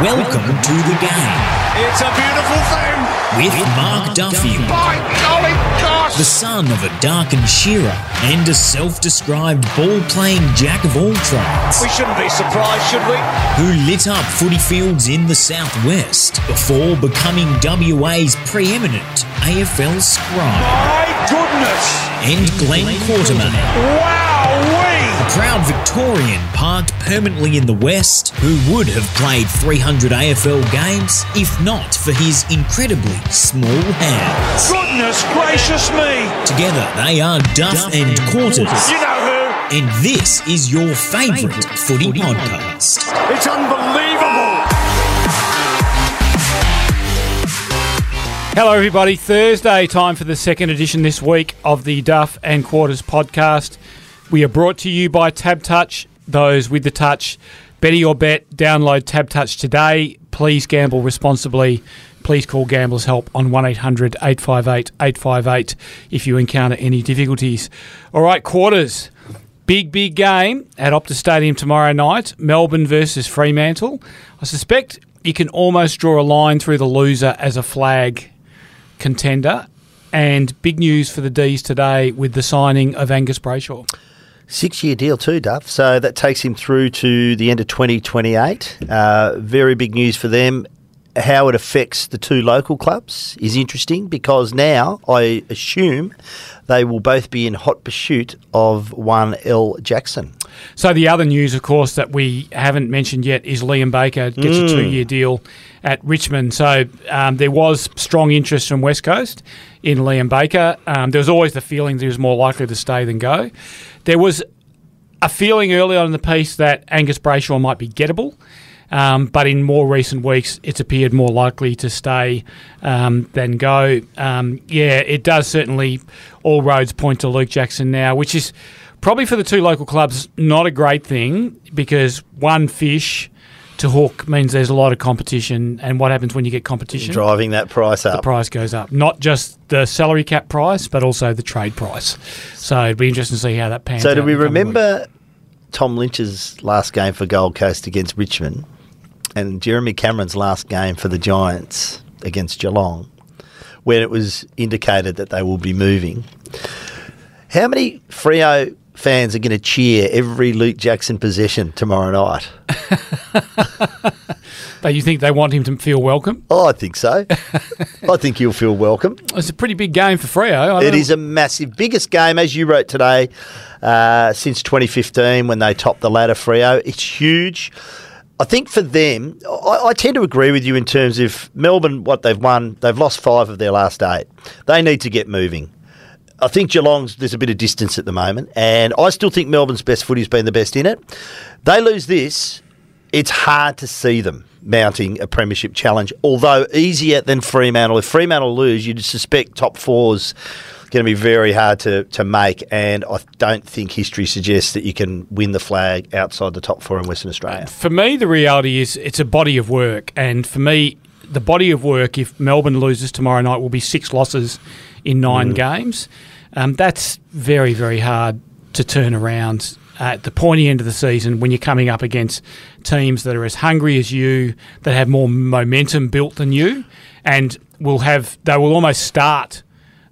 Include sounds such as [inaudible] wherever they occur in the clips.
Welcome to the game It's a beautiful thing. with Mark Duffield, By golly gosh. the son of a darkened shearer and a self-described ball-playing jack of all trades, We shouldn't be surprised, should we? who lit up footy fields in the southwest before becoming WA's preeminent AFL scribe, My goodness. and Glen Quartermain. Wow-wee. A proud Victorian parked permanently in the West who would have played 300 AFL games if not for his incredibly small hands. Goodness gracious me. Together they are Duff and Quarters, You know who? and this is your favourite footy podcast. It's unbelievable. Hello, everybody. Thursday, time for the second edition this week of the Duff and Quarters podcast. We are brought to you by Tab Touch. Those with the touch, better your bet. Download Tab Touch today. Please gamble responsibly. Please call Gamblers Help on 1800 858 858 if you encounter any difficulties. All right, Quarters. Big, big game at Optus Stadium tomorrow night. Melbourne versus Fremantle. I suspect you can almost draw a line through the loser as a flag contender. And big news for the D's today with the signing of Angus Brayshaw. Six year deal too, Duff. So that takes him through to the end of 2028. Uh, very big news for them. How it affects the two local clubs is interesting because now I assume they will both be in hot pursuit of one L Jackson. So the other news, of course, that we haven't mentioned yet is Liam Baker gets a two-year deal at Richmond. So um, there was strong interest from West Coast in Liam Baker. Um, there was always the feeling that he was more likely to stay than go. There was a feeling early on in the piece that Angus Brayshaw might be gettable. Um, but in more recent weeks, it's appeared more likely to stay um, than go. Um, yeah, it does certainly. All roads point to Luke Jackson now, which is probably for the two local clubs not a great thing because one fish to hook means there's a lot of competition, and what happens when you get competition? Driving that price up. the price goes up. Not just the salary cap price, but also the trade price. So it'd be interesting to see how that pans So out. So do we in the coming weeks. remember Tom Lynch's last game for Gold Coast against Richmond and Jeremy Cameron's last game for the Giants against Geelong when it was indicated that they will be moving? How many Freo fans are going to cheer every Luke Jackson possession tomorrow night? [laughs] But you think they want him to feel welcome? Oh, I think so. I think he'll feel welcome. It's a pretty big game for Freo. I It don't is a massive, biggest game, as you wrote today, uh, since 2015 when they topped the ladder Freo. It's huge. I think for them, I, I tend to agree with you in terms of Melbourne, what they've won. They've lost five of their last eight. They need to get moving. I think Geelong's, there's a bit of distance at the moment, and I still think Melbourne's best footy's been the best in it. They lose this, it's hard to see them mounting a premiership challenge, although easier than Fremantle. If Fremantle lose, you'd suspect top four's going to be very hard to, to make, and I don't think history suggests that you can win the flag outside the top four in Western Australia. for me, the reality is it's a body of work, and for me, the body of work, if Melbourne loses tomorrow night, will be six losses in nine games. Um, that's very, very hard to turn around at the pointy end of the season when you're coming up against teams that are as hungry as you, that have more momentum built than you, and will have they will almost start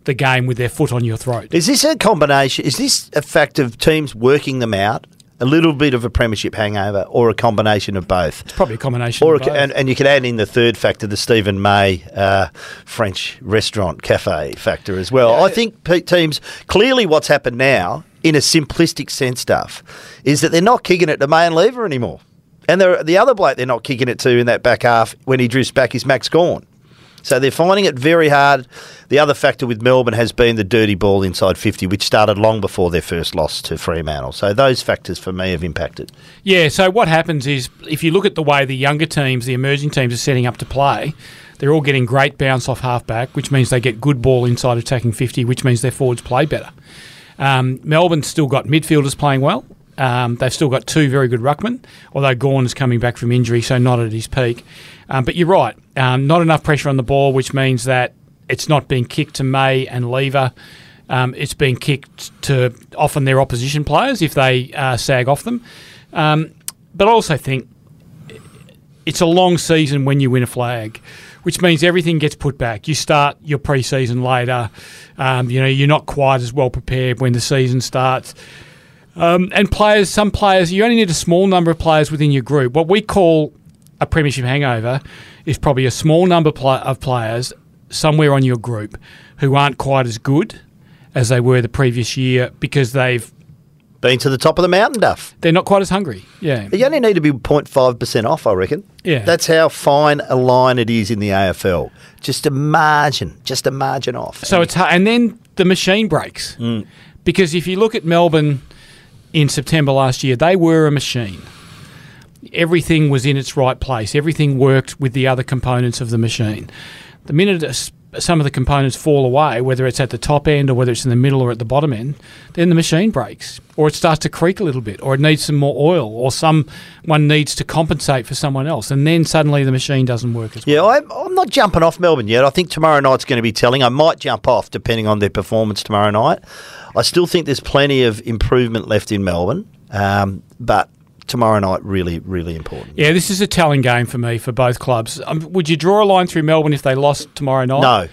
the game with their foot on your throat. Is this a combination? Is this a fact of teams working them out, a little bit of a premiership hangover, or a combination of both? It's probably a combination. Or of a, and, and you could add in the third factor, the Steven May uh, French restaurant cafe factor as well. I think teams clearly what's happened now, in a simplistic sense, stuff, is that they're not kicking it to May and Lever anymore. And the other bloke they're not kicking it to in that back half when he drifts back is Max Gawn. So they're finding it very hard. The other factor with Melbourne has been the dirty ball inside 50, which started long before their first loss to Fremantle. So those factors for me have impacted. Yeah, so what happens is if you look at the way the younger teams, the emerging teams are setting up to play, they're all getting great bounce off halfback, which means they get good ball inside attacking 50, which means their forwards play better. Um, Melbourne's still got midfielders playing well. Um, they've still got two very good ruckmen, although Gawn is coming back from injury, so not at his peak. Um, but you're right, um, not enough pressure on the ball, which means that it's not being kicked to May and Lever. Um, it's being kicked to often their opposition players if they uh, sag off them. Um, but I also think it's a long season when you win a flag, which means everything gets put back. You start your pre-season later. Um, you know, you're not quite as well prepared when the season starts. Um, and players, some players, you only need a small number of players within your group. What we call a premiership hangover is probably a small number of players somewhere on your group who aren't quite as good as they were the previous year because they've Been to the top of the mountain, Duff. they're not quite as hungry. Yeah. You only need to be 0.5% off, I reckon. Yeah. That's how fine a line it is in the AFL. Just a margin, just a margin off. So it's hard. And then the machine breaks. Mm. Because if you look at Melbourne in September last year, they were a machine. Everything was in its right place. Everything worked with the other components of the machine. The minute some of the components fall away, whether it's at the top end or whether it's in the middle or at the bottom end, then the machine breaks, or it starts to creak a little bit, or it needs some more oil, or someone needs to compensate for someone else, and then suddenly the machine doesn't work as well. Yeah, I'm, I'm not jumping off Melbourne yet. I think tomorrow night's going to be telling. I might jump off depending on their performance tomorrow night. I still think there's plenty of improvement left in Melbourne, um, but tomorrow night really, really important. Yeah, this is a telling game for me for both clubs. Um, would you draw a line through Melbourne if they lost tomorrow night? No.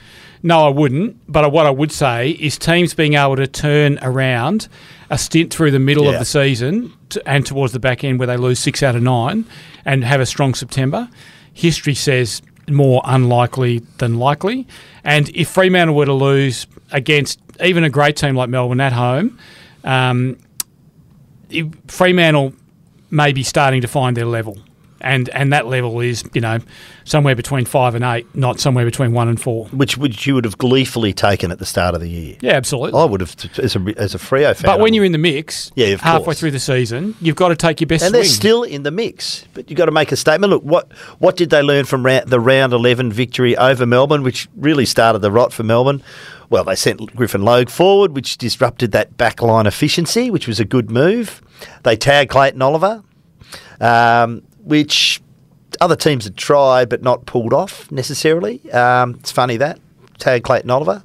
No, I wouldn't. But what I would say is teams being able to turn around a stint through the middle Yeah. of the season and towards the back end where they lose six out of nine and have a strong September. History says more unlikely than likely. And if Fremantle were to lose against even a great team like Melbourne at home, um, Fremantle may be starting to find their level. And, and that level is, you know, somewhere between five and eight, not somewhere between one and four. Which, which you would have gleefully taken at the start of the year. Yeah, absolutely. I would have, as a, as a Freo fan. but when you're in the mix, Yeah, halfway course. through the season, you've got to take your best and swing. they're still in the mix. But you've got to make a statement. Look, what what did they learn from ra- the round 11 victory over Melbourne, which really started the rot for Melbourne? Well, they sent Griffin Logue forward, which disrupted that backline efficiency, which was a good move. They tagged Clayton Oliver, um, which other teams had tried but not pulled off necessarily. Um, it's funny that. Tag Clayton Oliver.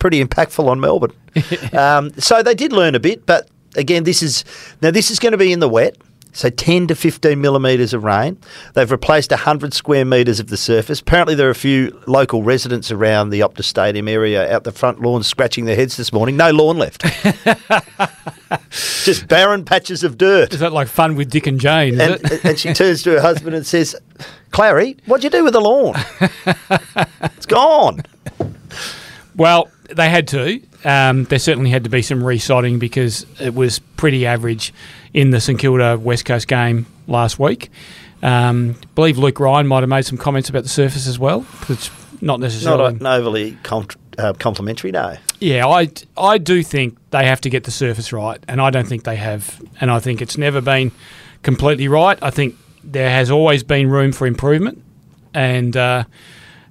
Pretty impactful on Melbourne. [laughs] um, so they did learn a bit, but again, this is now this is going to be in the wet. So 10 to 15 millimetres of rain. They've replaced 100 square metres of the surface. Apparently, there are a few local residents around the Optus Stadium area out the front lawn scratching their heads this morning. No lawn left. [laughs] Just barren patches of dirt. Is that like fun with Dick and Jane? Is And, it? and she turns to her husband and says, Clary, what'd you do with the lawn? [laughs] it's gone. Well, they had to. Um, there certainly had to be some resodding because it was pretty average in the St Kilda West Coast game last week. Um, I believe Luke Ryan might have made some comments about the surface as well. It's not necessarily. Not, overly com- uh, complimentary, no. Yeah, I, I do think they have to get the surface right, and I don't think they have. And I think it's never been completely right. I think there has always been room for improvement, and uh,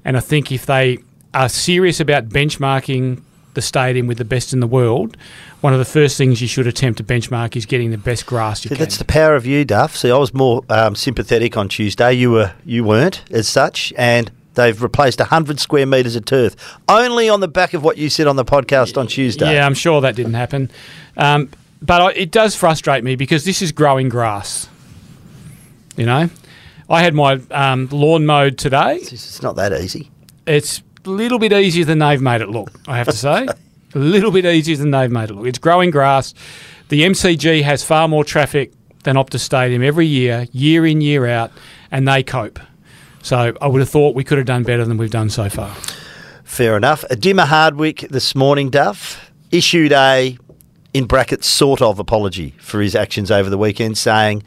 and I think if they are serious about benchmarking the stadium with the best in the world, one of the first things you should attempt to benchmark is getting the best grass you See, can. that's the power of you, Duff. See, I was more um, sympathetic on Tuesday. You were, you weren't as such, and they've replaced hundred square metres of turf only on the back of what you said on the podcast on Tuesday. Yeah, I'm sure that didn't happen. Um, but I, it does frustrate me because this is growing grass. You know, I had my um, lawn mowed today. It's not that easy. It's a little bit easier than they've made it look, I have to say. [laughs] a little bit easier than they've made it look. It's growing grass. The MCG has far more traffic than Optus Stadium every year, year in, year out, and they cope. So I would have thought we could have done better than we've done so far. Fair enough. Dimma Hardwick this morning, Duff, issued a, in brackets, sort of apology for his actions over the weekend, saying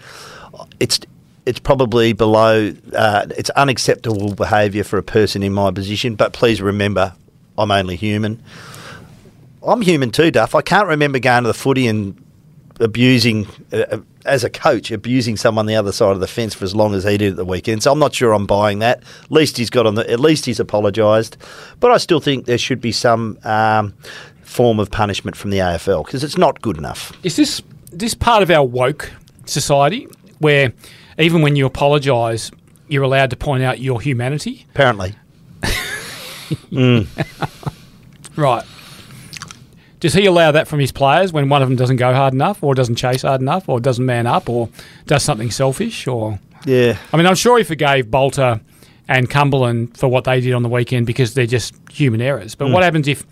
it's it's probably below, uh, it's unacceptable behaviour for a person in my position, but please remember, I'm only human. I'm human too, Duff. I can't remember going to the footy and abusing, uh, as a coach, abusing someone the other side of the fence for as long as he did at the weekend. So I'm not sure I'm buying that. At least he's got on the. At least he's apologised, but I still think there should be some um, form of punishment from the AFL because it's not good enough. Is this this part of our woke society where even when you apologise, you're allowed to point out your humanity? Apparently, [laughs] mm. Right. Does he allow that from his players when one of them doesn't go hard enough, or doesn't chase hard enough, or doesn't man up, or does something selfish, or Yeah. I mean, I'm sure he forgave Bolton and Cumberland for what they did on the weekend because they're just human errors. But mm. what happens if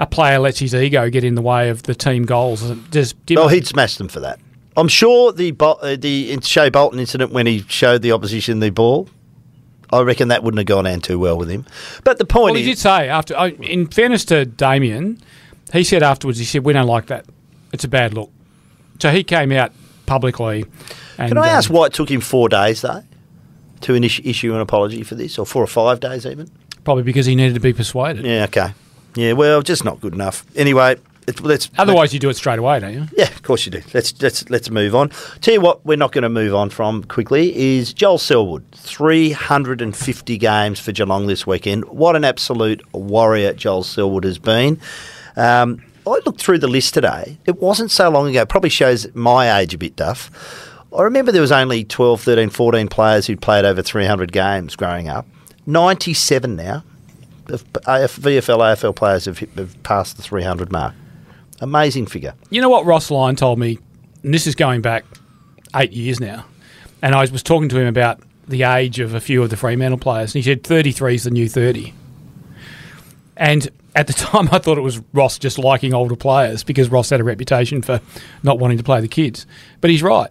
a player lets his ego get in the way of the team goals? Does Well, he'd smash them for that. I'm sure the uh, the Shai Bolton incident when he showed the opposition the ball, I reckon that wouldn't have gone down too well with him. But the point Well, he is, did say after. oh, In fairness to Damien, he said afterwards. He said, "We don't like that. It's a bad look." So he came out publicly. And, can I ask um, why it took him four days though to issue an apology for this, or four or five days even? Probably because he needed to be persuaded. Yeah, okay. Yeah, well, just not good enough. Anyway, it, let's Otherwise, you do it straight away, don't you? Yeah, of course you do. Let's let's let's move on. Tell you what, we're not going to move on from quickly is Joel Selwood. Three hundred and fifty games for Geelong this weekend. What an absolute warrior Joel Selwood has been. Um, I looked through the list today. It wasn't so long ago. Probably shows my age a bit, Duff. I remember there was only 12, 13, 14 players who'd played over 300 games growing up. 97 now. VFL, AFL players have, hit, have passed the 300 mark. Amazing figure. You know what Ross Lyon told me, and this is going back eight years now, and I was talking to him about the age of a few of the Fremantle players, and he said 33 is the new 30. And at the [laughs] time, I thought it was Ross just liking older players because Ross had a reputation for not wanting to play the kids. But he's right.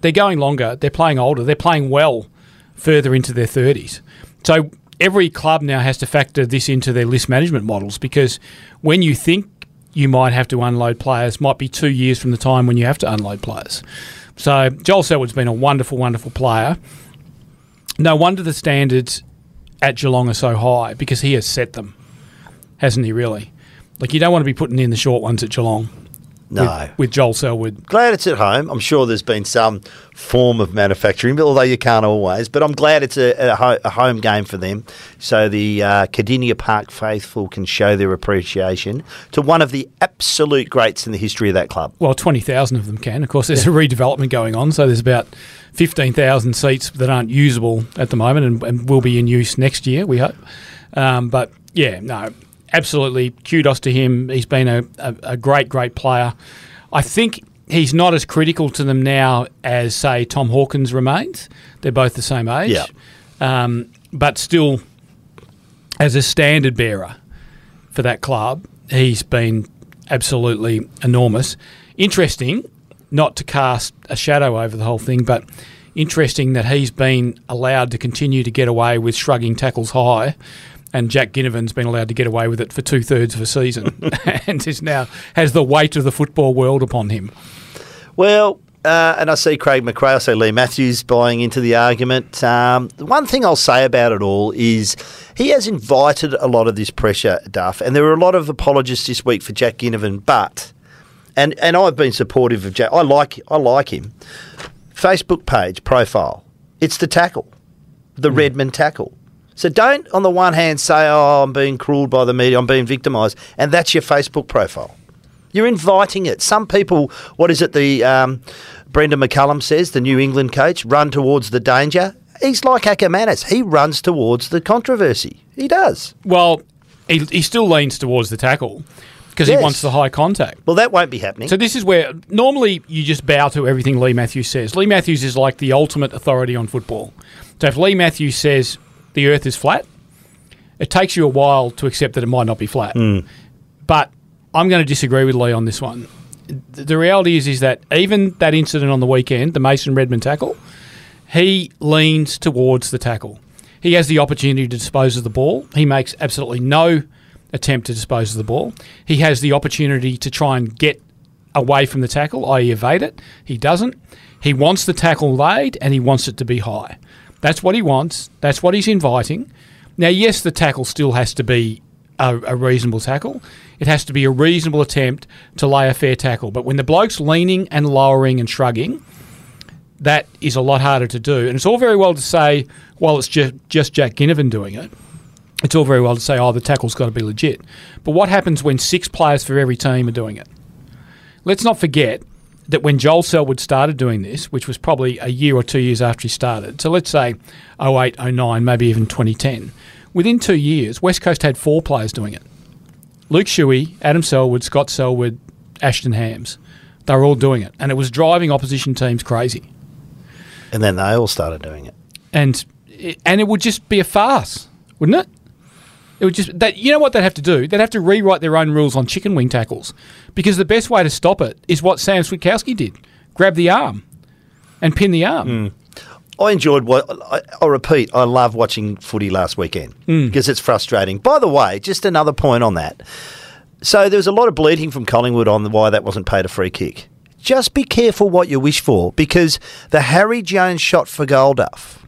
They're going longer, they're playing older, they're playing well further into their 30s. So every club now has to factor this into their list management models because when you think you might have to unload players, might be two years from the time when you have to unload players. So Joel Selwood's been a wonderful, wonderful player. No wonder the standards at Geelong are so high because he has set them, hasn't he? Really, like you don't want to be putting in the short ones at Geelong. No. with, with Joel Selwood. glad it's at home. I'm sure there's been some form of manufacturing, but although you can't always. But I'm glad it's a, a, ho- a home game for them, so the uh, Kardinia Park faithful can show their appreciation to one of the absolute greats in the history of that club. Well, twenty thousand of them can. Of course, there's a redevelopment going on, so there's about fifteen thousand seats that aren't usable at the moment, and, and will be in use next year. We hope. Um, but yeah, no, absolutely. Kudos to him. He's been a, a, a great, great player. I think he's not as critical to them now as say Tom Hawkins remains. They're both the same age. Yeah. Um, but still, as a standard bearer for that club, he's been absolutely enormous. Interesting, not to cast a shadow over the whole thing, but interesting that he's been allowed to continue to get away with shrugging tackles high. And Jack Ginnivan's been allowed to get away with it for two thirds of a season, [laughs] and is now has the weight of the football world upon him. Well, uh, and I see Craig McRae, I see Leigh Matthews buying into the argument. Um, the one thing I'll say about it all is he has invited a lot of this pressure, Duff, and there were a lot of apologists this week for Jack Ginnivan, but and and I've been supportive of Jack. I like I like him. Facebook page profile. It's the tackle, the Redman tackle. So don't, on the one hand, say, "Oh, I'm being cruelled by the media, I'm being victimised," and that's your Facebook profile. You're inviting it. Some people, what is it? The um, Brendon McCullum says, the New England coach, run towards the danger. He's like Akermanis. He runs towards the controversy. He does. Well, he, he still leans towards the tackle because Yes. he wants the high contact. Well, that won't be happening. So this is where normally you just bow to everything Leigh Matthews says. Leigh Matthews is like the ultimate authority on football. So if Leigh Matthews says the earth is flat, it takes you a while to accept that it might not be flat. Hmm. But I'm going to disagree with Leigh on this one. The the reality is is that even that incident on the weekend, the Mason Redman tackle, he leans towards the tackle. He has the opportunity to dispose of the ball. He makes absolutely no attempt to dispose of the ball. He has the opportunity to try and get away from the tackle, i.e., evade it. He doesn't. He wants the tackle laid and he wants it to be high. That's what he wants. That's what he's inviting. Now, yes, the tackle still has to be a, a reasonable tackle. It has to be a reasonable attempt to lay a fair tackle. But when the bloke's leaning and lowering and shrugging, that is a lot harder to do. And it's all very well to say, well, it's just, just Jack Ginnivan doing it. It's all very well to say, oh, the tackle's got to be legit. But what happens when six players for every team are doing it? Let's not forget that when Joel Selwood started doing this, which was probably a year or two years after he started, so let's say 08, 09, maybe even 2010, within two years, West Coast had four players doing it. Luke Shuey, Adam Selwood, Scott Selwood, Ashton Hams. They were all doing it, and it was driving opposition teams crazy. And then they all started doing it. and and it would just be a farce, wouldn't it? It would just that you know what they'd have to do? They'd have to rewrite their own rules on chicken wing tackles because the best way to stop it is what Sam Switkowski did: grab the arm and pin the arm. Mm. I enjoyed what I, I repeat. I love watching footy last weekend mm. because it's frustrating. By the way, just another point on that. So there was a lot of bleating from Collingwood on why that wasn't paid a free kick. Just be careful what you wish for because the Harry Jones shot for Golduff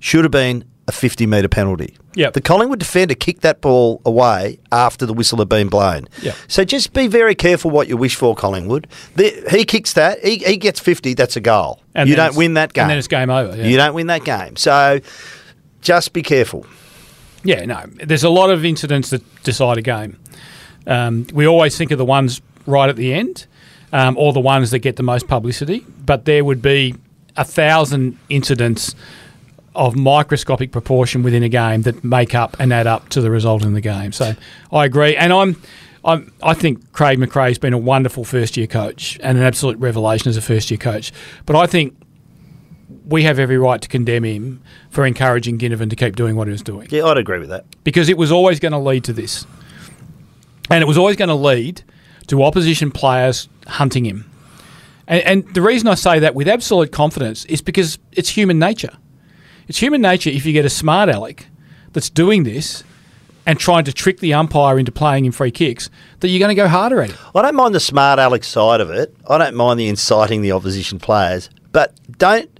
should have been a 50 metre penalty. Yep. The Collingwood defender kicked that ball away after the whistle had been blown. Yep. So just be very careful what you wish for, Collingwood. The, he kicks that, he, he gets 50, that's a goal. And you don't win that game. and then it's game over, yeah. You don't win that game. So just be careful. Yeah, no. There's a lot of incidents that decide a game. Um, we always think of the ones right at the end, um, or the ones that get the most publicity. But there would be a thousand incidents of microscopic proportion within a game that make up and add up to the result in the game. So I agree, and I'm. I'm, I think Craig McRae's been a wonderful first year coach and an absolute revelation as a first year coach. But I think we have every right to condemn him for encouraging Ginnivan to keep doing what he was doing Yeah, I'd agree with that. because it was always going to lead to this. And it was always going to lead to opposition players hunting him. And, and the reason I say that with absolute confidence is because it's human nature. It's human nature if you get a smart aleck that's doing this and trying to trick the umpire into playing in free kicks, that you're going to go harder at it. I don't mind the smart Alex side of it. I don't mind the inciting the opposition players. But don't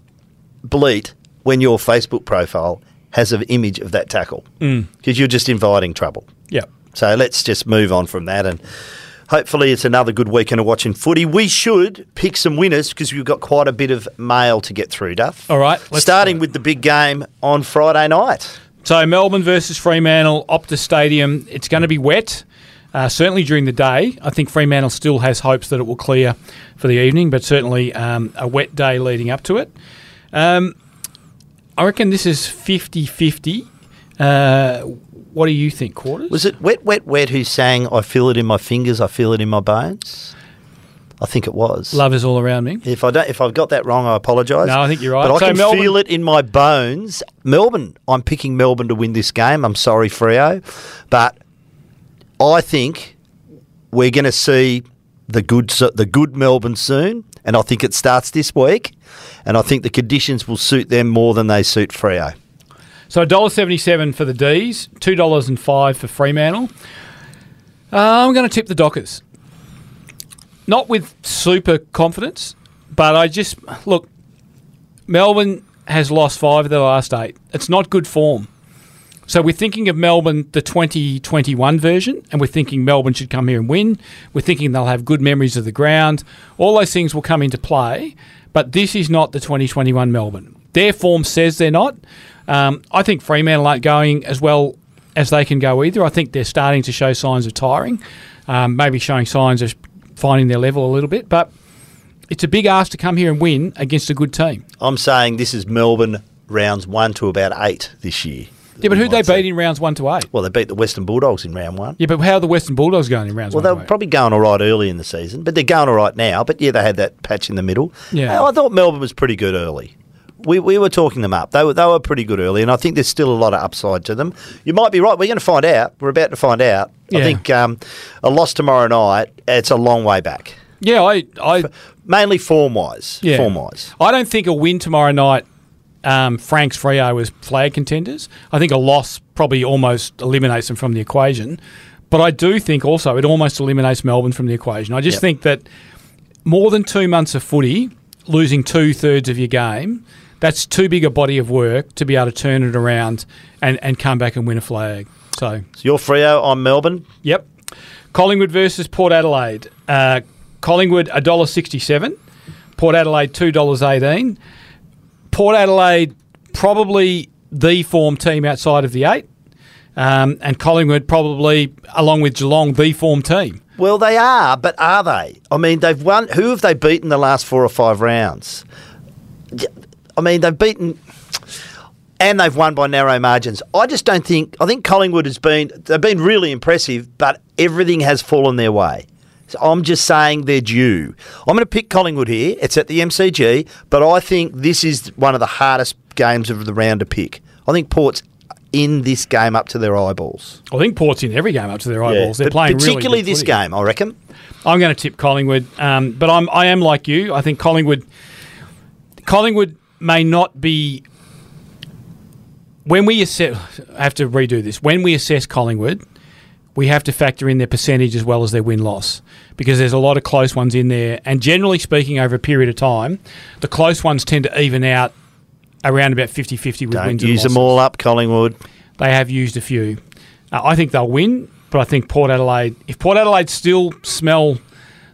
bleat when your Facebook profile has an image of that tackle mm. because you're just inviting trouble. Yeah. So let's just move on from that and hopefully it's another good weekend of watching footy. We should pick some winners because we've got quite a bit of mail to get through, Duff. All right, Starting with the big game on Friday night. So Melbourne versus Fremantle, Optus Stadium. It's going to be wet, uh, certainly during the day. I think Fremantle still has hopes that it will clear for the evening, but certainly um, a wet day leading up to it. Um, I reckon this is 50-50. Uh, what do you think, Quarters? Was it Wet, Wet, Wet who sang, I feel it in my fingers, I feel it in my bones? I think it was. Love is all around me. If I don't, if I've got that wrong, I apologise. No, I think you're right. But I So can Melbourne- feel it in my bones. Melbourne. I'm picking Melbourne to win this game. I'm sorry, Freo, but I think we're going to see the good the good Melbourne soon, and I think it starts this week. And I think the conditions will suit them more than they suit Freo. So $1.77 for the D's, $2.05 for Fremantle. Uh, I'm going to tip the Dockers. Not with super confidence, but I just look. Melbourne has lost five of their last eight. It's not good form. So we're thinking of Melbourne, the 2021 version, and we're thinking Melbourne should come here and win. We're thinking they'll have good memories of the ground. All those things will come into play, but this is not the 2021 Melbourne. Their form says they're not. Um, I think Fremantle aren't going as well as they can go either. I think they're starting to show signs of tiring, um, maybe showing signs of finding their level a little bit, but it's a big ask to come here and win against a good team. I'm saying this is Melbourne rounds one to about eight this year. Yeah, but who'd they see. beat in rounds one to eight? Well, they beat the Western Bulldogs in round one. Yeah, but how are the Western Bulldogs going in rounds Well, one they to were probably going all right early in the season, but they're going all right now. But yeah, they had that patch in the middle. Yeah. I thought Melbourne was pretty good early. We, we were talking them up. They were they were pretty good early, and I think there's still a lot of upside to them. You might be right. We're going to find out. We're about to find out. Yeah. I think um, a loss tomorrow night. It's a long way back, Yeah, I, I, mainly form wise. yeah. Form wise. I don't think a win tomorrow night um, Franks Freo as flag contenders. I think a loss probably almost eliminates them from the equation. But I do think also it almost eliminates Melbourne from the equation. I just Yep. think that more than two months of footy, losing two thirds of your game, that's too big a body of work to be able to turn it around and, and come back and win a flag. So So you're Freo. I'm Melbourne. Yep. Collingwood versus Port Adelaide. Uh, Collingwood $1.67. Port Adelaide $2.18. Port Adelaide probably the form team outside of the eight. Um, and Collingwood probably, along with Geelong, the form team. Well, they are, but are they? I mean, they've won. Who have they beaten the last four or five rounds? Yeah, I mean, they've beaten, and they've won by narrow margins. I just don't think. I think Collingwood has been. They've been really impressive, but everything has fallen their way. So I'm just saying they're due. I'm going to pick Collingwood here. It's at the MCG, but I think this is one of the hardest games of the round to pick. I think Port's in this game up to their eyeballs. I think Port's in every game up to their eyeballs. They're playing particularly really this footy. game, I reckon. I'm going to tip Collingwood, um, but I'm I am like you. I think Collingwood Collingwood may not be when we assess. I have to redo this. When we assess Collingwood, we have to factor in their percentage as well as their win loss because there's a lot of close ones in there. And generally speaking, over a period of time, the close ones tend to even out around about 50-50 with Don't wins use them all up, Collingwood. They have used a few. Uh, I think they'll win, but I think Port Adelaide, if Port Adelaide still smell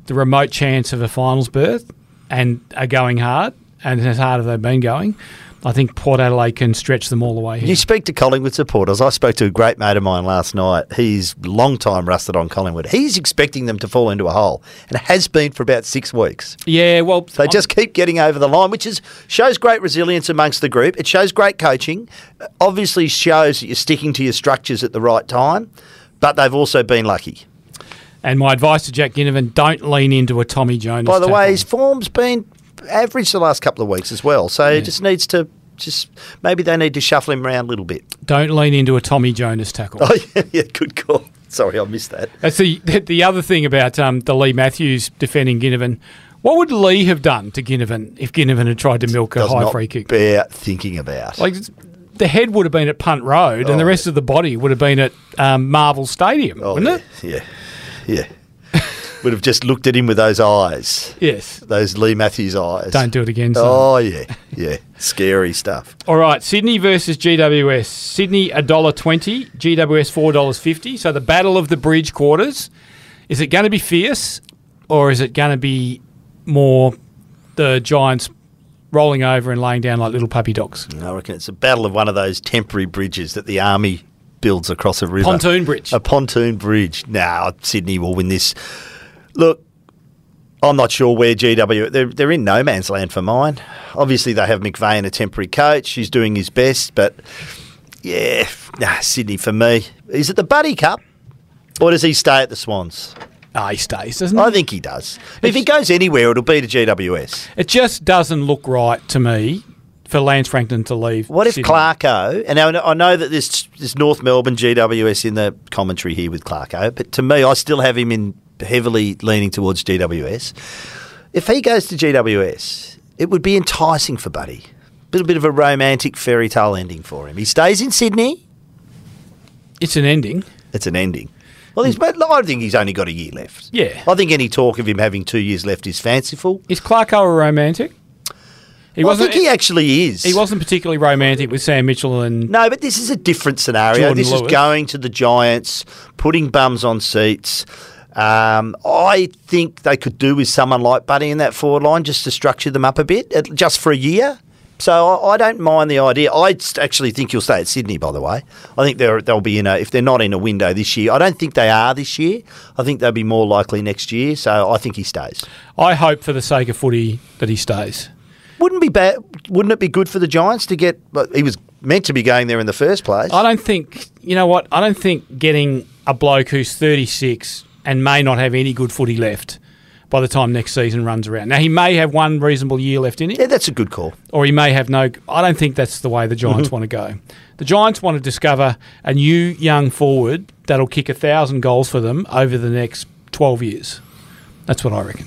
the remote chance of a finals berth and are going hard, and as hard as they've been going, I think Port Adelaide can stretch them all the way. You speak to Collingwood supporters. I spoke to a great mate of mine last night. He's long time rusted on Collingwood. He's expecting them to fall into a hole, and has been for about six weeks. Yeah, well, They just keep getting over the line, which is shows great resilience amongst the group. It shows great coaching. Obviously, shows that you're sticking to your structures at the right time. But they've also been lucky. And my advice to Jack Ginnivan: don't lean into a Tommy Jonas. By the way, his form's been average the last couple of weeks as well. So he just needs to just maybe they need to shuffle him around a little bit. don't lean into a Tommy Jonas tackle. Oh [laughs] yeah, yeah good call. Sorry, I missed that. That's the the other thing about um, the Leigh Matthews defending Ginnivan. What would Leigh have done to Ginnivan if Ginnivan had tried to milk a Does high free kick? bear thinking about. Like the head would have been at Punt Road, and the Oh. rest of the body would have been at um, Marvel Stadium, oh, wouldn't yeah, it? yeah, yeah. Would have just looked at him with those eyes, Yes. those Leigh Matthews eyes. Don't do it again. son. Oh yeah, yeah, scary stuff. All right, Sydney versus GWS. Sydney a dollar twenty, GWS four dollars fifty. So the battle of the bridge quarters. Is it going to be fierce, or is it going to be more the Giants rolling over and laying down like little puppy dogs? I reckon it's a battle of one of those temporary bridges that the army builds across a river. Pontoon bridge. A pontoon bridge. Now Sydney will win this. Look, I'm not sure where GW. They're, they're in no man's land for mine. Obviously, they have McVeigh, in a temporary coach. He's doing his best, but yeah, nah, Sydney for me. Is it the Buddy Cup, or does he stay at the Swans? Ah, he stays, doesn't he? I think he does. If he goes anywhere, it'll be to GWS. It just doesn't look right to me for Lance Franklin to leave. What if Sydney. Clarko, and I know, I know that there's, there's North Melbourne GWS in the commentary here with Clarko, but to me, I still have him in heavily leaning towards GWS. If he goes to GWS, it would be enticing for Buddy. A little bit of a romantic fairy tale ending for him. He stays in Sydney, It's an ending. it's an ending. Well, he's, but I think he's only got a year left. Yeah. I think any talk of him having two years left is fanciful. Is Clarko a romantic? He I think he actually is. He wasn't particularly romantic with Sam Mitchell and No, but this is a different scenario. Jordan this Lewis. is going to the Giants, putting bums on seats. Um, I think they could do with someone like Buddy in that forward line just to structure them up a bit, just for a year. So I, I don't mind the idea. I actually think he'll stay at Sydney. By the way, I think they're, they'll be in a. If they're not in a window this year, I don't think they are this year. I think they'll be more likely next year. So I think he stays. I hope for the sake of footy that he stays. Wouldn't be bad. Wouldn't it be good for the Giants to get? He was meant to be going there in the first place. I don't think you know what. I don't think getting a bloke who's 36 and may not have any good footy left by the time next season runs around. Now he may have one reasonable year left in him, yeah, that's a good call. or he may have no. I don't think that's the way the Giants [laughs] want to go. The Giants want to discover a new young forward that'll kick a thousand goals for them over the next 12 years. That's what I reckon.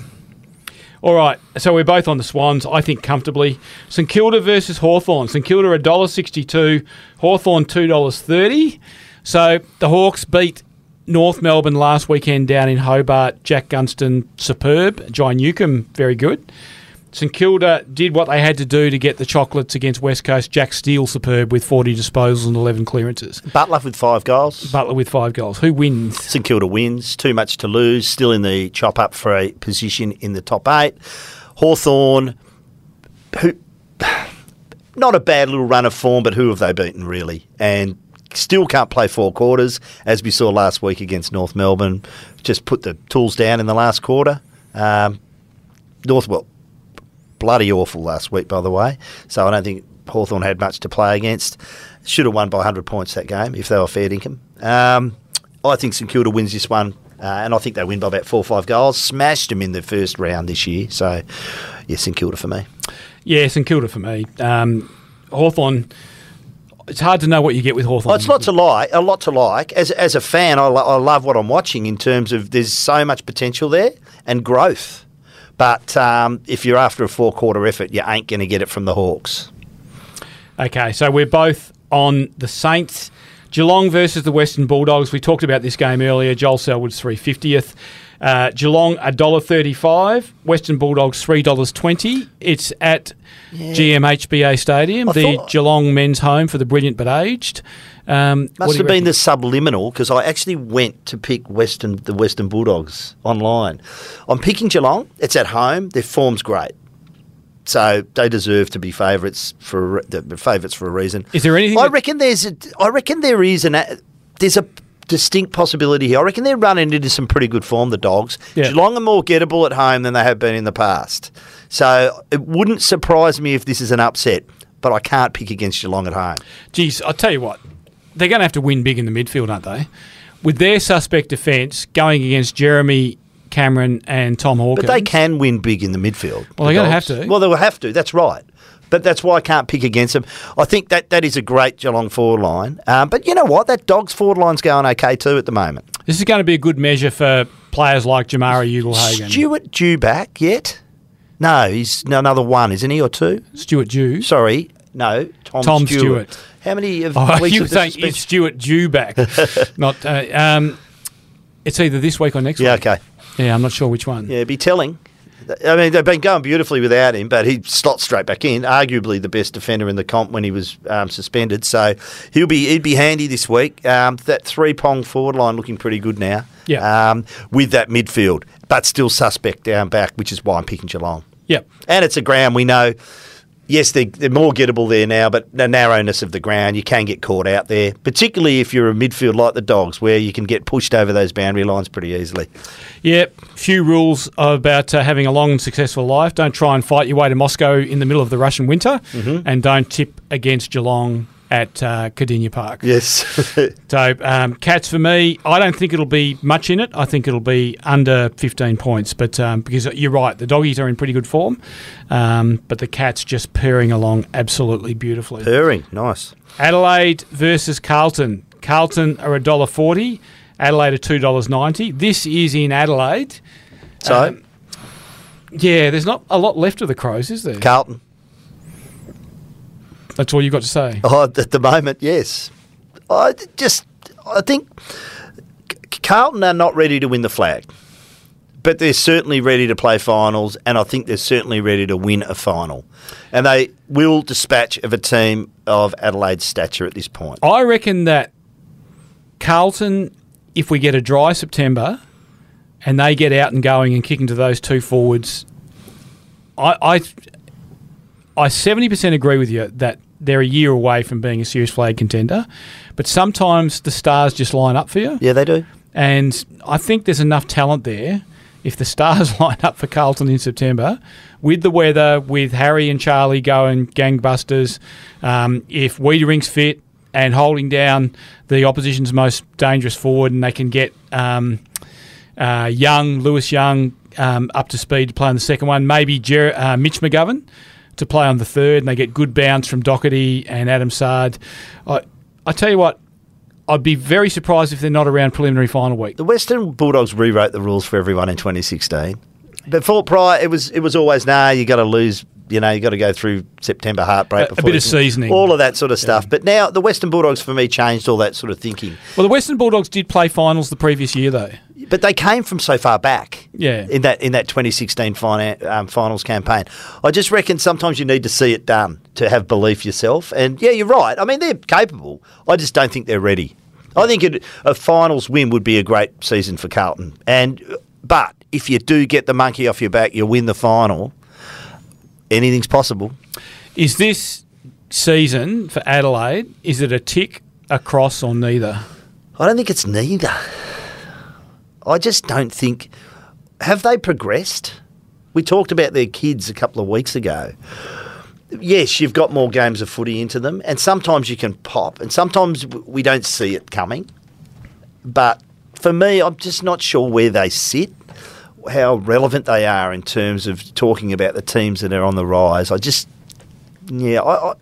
All right, so we're both on the Swans, I think comfortably. St Kilda versus Hawthorn. St Kilda $1.62, Hawthorn $2.30. So the Hawks beat North Melbourne last weekend down in Hobart. Jack Gunston, superb. John Newcombe, very good. St Kilda did what they had to do to get the chocolates against West Coast. Jack Steele, superb, with 40 disposals and 11 clearances. Butler with five goals. Butler with five goals. Who wins? St Kilda wins. Too much to lose. Still in the chop up for a position in the top eight. Hawthorn, who [sighs] not a bad little run of form, but who have they beaten really? And still can't play four quarters, as we saw last week against North Melbourne. Just put the tools down in the last quarter. Um, North, well, bloody awful last week, by the way. So I don't think Hawthorn had much to play against. Should have won by 100 points that game if they were fair dinkum. Um, I think St Kilda wins this one Uh, and I think they win by about four or five goals. Smashed them in the first round this year. So, yeah, St Kilda for me. Yeah, St Kilda for me. Um, Hawthorn. It's hard to know what you get with Hawthorn. Well, it's lot to like. A lot to like. As as a fan, I, lo- I love what I'm watching in terms of there's so much potential there and growth. But um, if you're after a four quarter effort, you ain't going to get it from the Hawks. Okay, so we're both on the Saints. Geelong versus the Western Bulldogs. We talked about this game earlier. Joel Selwood's three fiftieth. Uh, Geelong $1.35, Western Bulldogs $3.20. It's at GMHBA Stadium, I the thought- Geelong men's home for the brilliant but aged. Um, Must have been the subliminal because I actually went to pick Western the Western Bulldogs online. I'm picking Geelong. It's at home. Their form's great, so they deserve to be favourites for a the favourites for a reason. Is there anything I that- reckon there's a, I reckon there is an there's a distinct possibility here. I reckon they're running into some pretty good form. The Dogs. Yeah. Geelong are more gettable at home than they have been in the past. So it wouldn't surprise me if this is an upset. But I can't pick against Geelong at home. Geez, I'll tell you what, they're going to have to win big in the midfield, aren't they? With their suspect defence going against Jeremy Cameron and Tom Hawkins. But they can win big in the midfield. Well, the they're gonna have to. Well, they will have to. That's right. But that's why I can't pick against them. I think that that is a great Geelong forward line. Um, but you know what? That Dogs forward line's going okay too at the moment. This is going to be a good measure for players like Jamarra Ugle-Hagan. Stuart due back yet? No, he's another one, isn't he, or two? Stuart Jew. Sorry, no, Tom, Tom Stewart. Stewart. How many of Oh, weeks you were of saying suspension? it's Stuart Jew back. [laughs] not, uh, um, it's either this week or next Yeah, week. okay. Yeah, I'm not sure which one. Yeah, be telling. I mean, they've been going beautifully without him, but he slots straight back in. Arguably the best defender in the comp when he was um, suspended. So he'll be he'd be handy this week. Um, that three pong forward line looking pretty good now. Yeah. Um, with that midfield, but still suspect down back, which is why I'm picking Geelong. Yep. And it's a ground we know. Yes, they're, they're more gettable there now, but the narrowness of the ground, you can get caught out there, particularly if you're a midfield like the Dogs, where you can get pushed over those boundary lines pretty easily. Yeah, Few rules about uh, having a long and successful life. Don't try and fight your way to Moscow in the middle of the Russian winter, Mm-hmm. and don't tip against Geelong at uh, Kardinia Park. Yes. [laughs] So, um, Cats for me, I don't think it'll be much in it. I think it'll be under 15 points. But um, because you're right, the doggies are in pretty good form, um, but the Cats just purring along absolutely beautifully. Purring. Nice. Adelaide versus Carlton. Carlton are $1.40, Adelaide are $2.90. This is in Adelaide. So, Um, Yeah, there's not a lot left of the Crows, is there? Carlton. That's all you've got to say. Oh, at the moment, yes. I just, I think Carlton are not ready to win the flag, but they're certainly ready to play finals, and I think they're certainly ready to win a final. And they will dispatch of a team of Adelaide's stature at this point. I reckon that Carlton, if we get a dry September and they get out and going and kicking to those two forwards, I I, I 70% agree with you that they're a year away from being a serious flag contender, but sometimes the stars just line up for you. Yeah, they do. And I think there's enough talent there. If the [laughs] stars [laughs] line up for Carlton in September, with the weather, with Harry and Charlie going gangbusters, um, if Weitering's fit and holding down the opposition's most dangerous forward, and they can get um, uh, Young, Lewis Young, um, up to speed to play on the second one, maybe Jer- uh, Mitch McGovern to play on the third, and they get good bounce from Docherty and Adam Saad. I, I tell you what, I'd be very surprised if they're not around preliminary final week. The Western Bulldogs rewrote the rules for everyone in 2016. Before prior, it was it was always nah. You got to lose. You know, you've got to go through September heartbreak. A- a before bit of seasoning. all of that sort of stuff. But now the Western Bulldogs for me changed all that sort of thinking. Well, the Western Bulldogs did play finals the previous year, though. But they came from so far back. Yeah. In that in that 2016 fina- um, finals campaign, I just reckon sometimes you need to see it done to have belief yourself. And yeah, you're right. I mean, they're capable. I just don't think they're ready. I think it, a finals win would be a great season for Carlton. And but if you do get the monkey off your back, you win the final. Anything's possible. Is this season for Adelaide? Is it a tick, a cross, or neither? I don't think it's neither. I just don't think. Have they progressed? We talked about their kids a couple of weeks ago. Yes, you've got more games of footy into them, and sometimes you can pop, and sometimes we don't see it coming. But for me, I'm just not sure where they sit, how relevant they are in terms of talking about the teams that are on the rise. I just, yeah, I, I,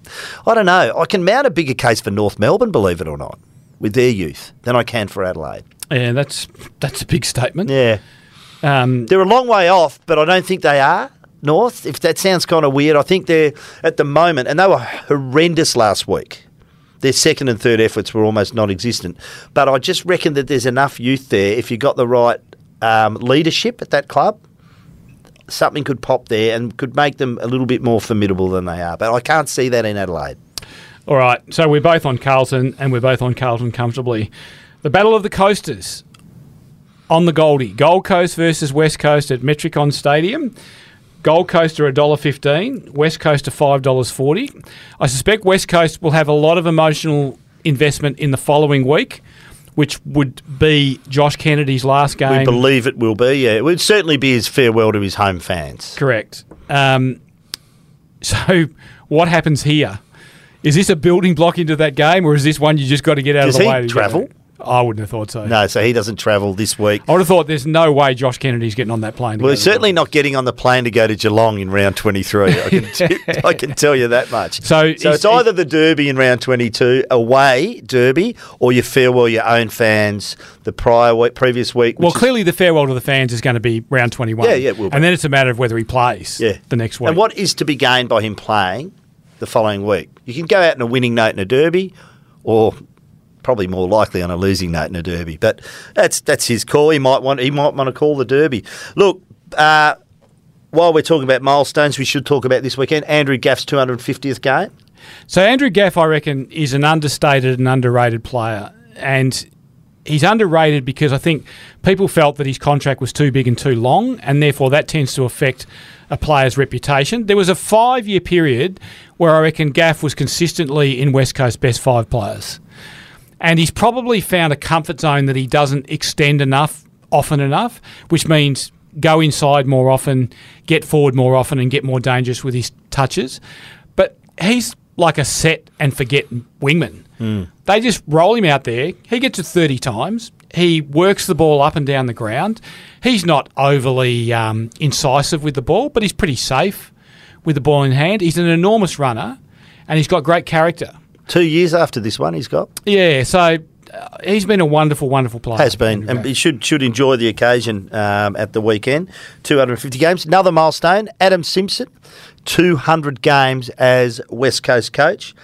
I don't know. I can mount a bigger case for North Melbourne, believe it or not, with their youth than I can for Adelaide. Yeah, that's that's a big statement. Yeah, Um, they're a long way off, but I don't think they are. North, if that sounds kind of weird, I think they're at the moment, and they were horrendous last week. Their second and third efforts were almost non-existent. But I just reckon that there's enough youth there. If you got the right um, leadership at that club, something could pop there and could make them a little bit more formidable than they are. But I can't see that in Adelaide. All right, so we're both on Carlton, and we're both on Carlton comfortably. The Battle of the Coasters on the Goldie. Gold Coast versus West Coast at Metricon Stadium. Gold Coast are $1.15, West Coast are $5.40. I suspect West Coast will have a lot of emotional investment in the following week, which would be Josh Kennedy's last game. We believe it will be. Yeah, it would certainly be his farewell to his home fans. Correct. Um, so, what happens here? Is this a building block into that game, or is this one you just got to get out Does of the he way? travel? I wouldn't have thought so. No, so he doesn't travel this week. I would have thought there's no way Josh Kennedy's getting on that plane. to Well, he's certainly not getting on the plane to go to Geelong in round 23. I can, [laughs] I can tell you that much. So so it's either the Derby in round 22, away Derby, or you farewell your own fans the prior week, previous week. Well, is- clearly the farewell to the fans is going to be round 21. Yeah, yeah, it will be. And then it's a matter of whether he plays yeah. the next week. And what is to be gained by him playing the following week? You can go out in a winning note in a Derby, or probably more likely on a losing note in a Derby. But that's that's his call. He might want he might want to call the Derby. Look. Uh, while we're talking about milestones, we should talk about this weekend. Andrew Gaff's 250th game. So Andrew Gaff, I reckon, is an understated and underrated player, and he's underrated because I think people felt that his contract was too big and too long, and therefore that tends to affect a player's reputation. There was a five-year period where I reckon Gaff was consistently in West Coast best five players, and he's probably found a comfort zone that he doesn't extend enough often enough, which means go inside more often, get forward more often, and get more dangerous with his touches. But he's like a set and forget wingman. They just roll him out there. He gets it 30 times. He works the ball up and down the ground. He's not overly um, incisive with the ball, but he's pretty safe with the ball in hand. He's an enormous runner and he's got great character. Two years after this one, he's got Yeah, so uh, he's been a wonderful, wonderful player. has been, and he should should enjoy the occasion um, at the weekend. 250 games, another milestone. Adam Simpson, 200 games as West Coast coach,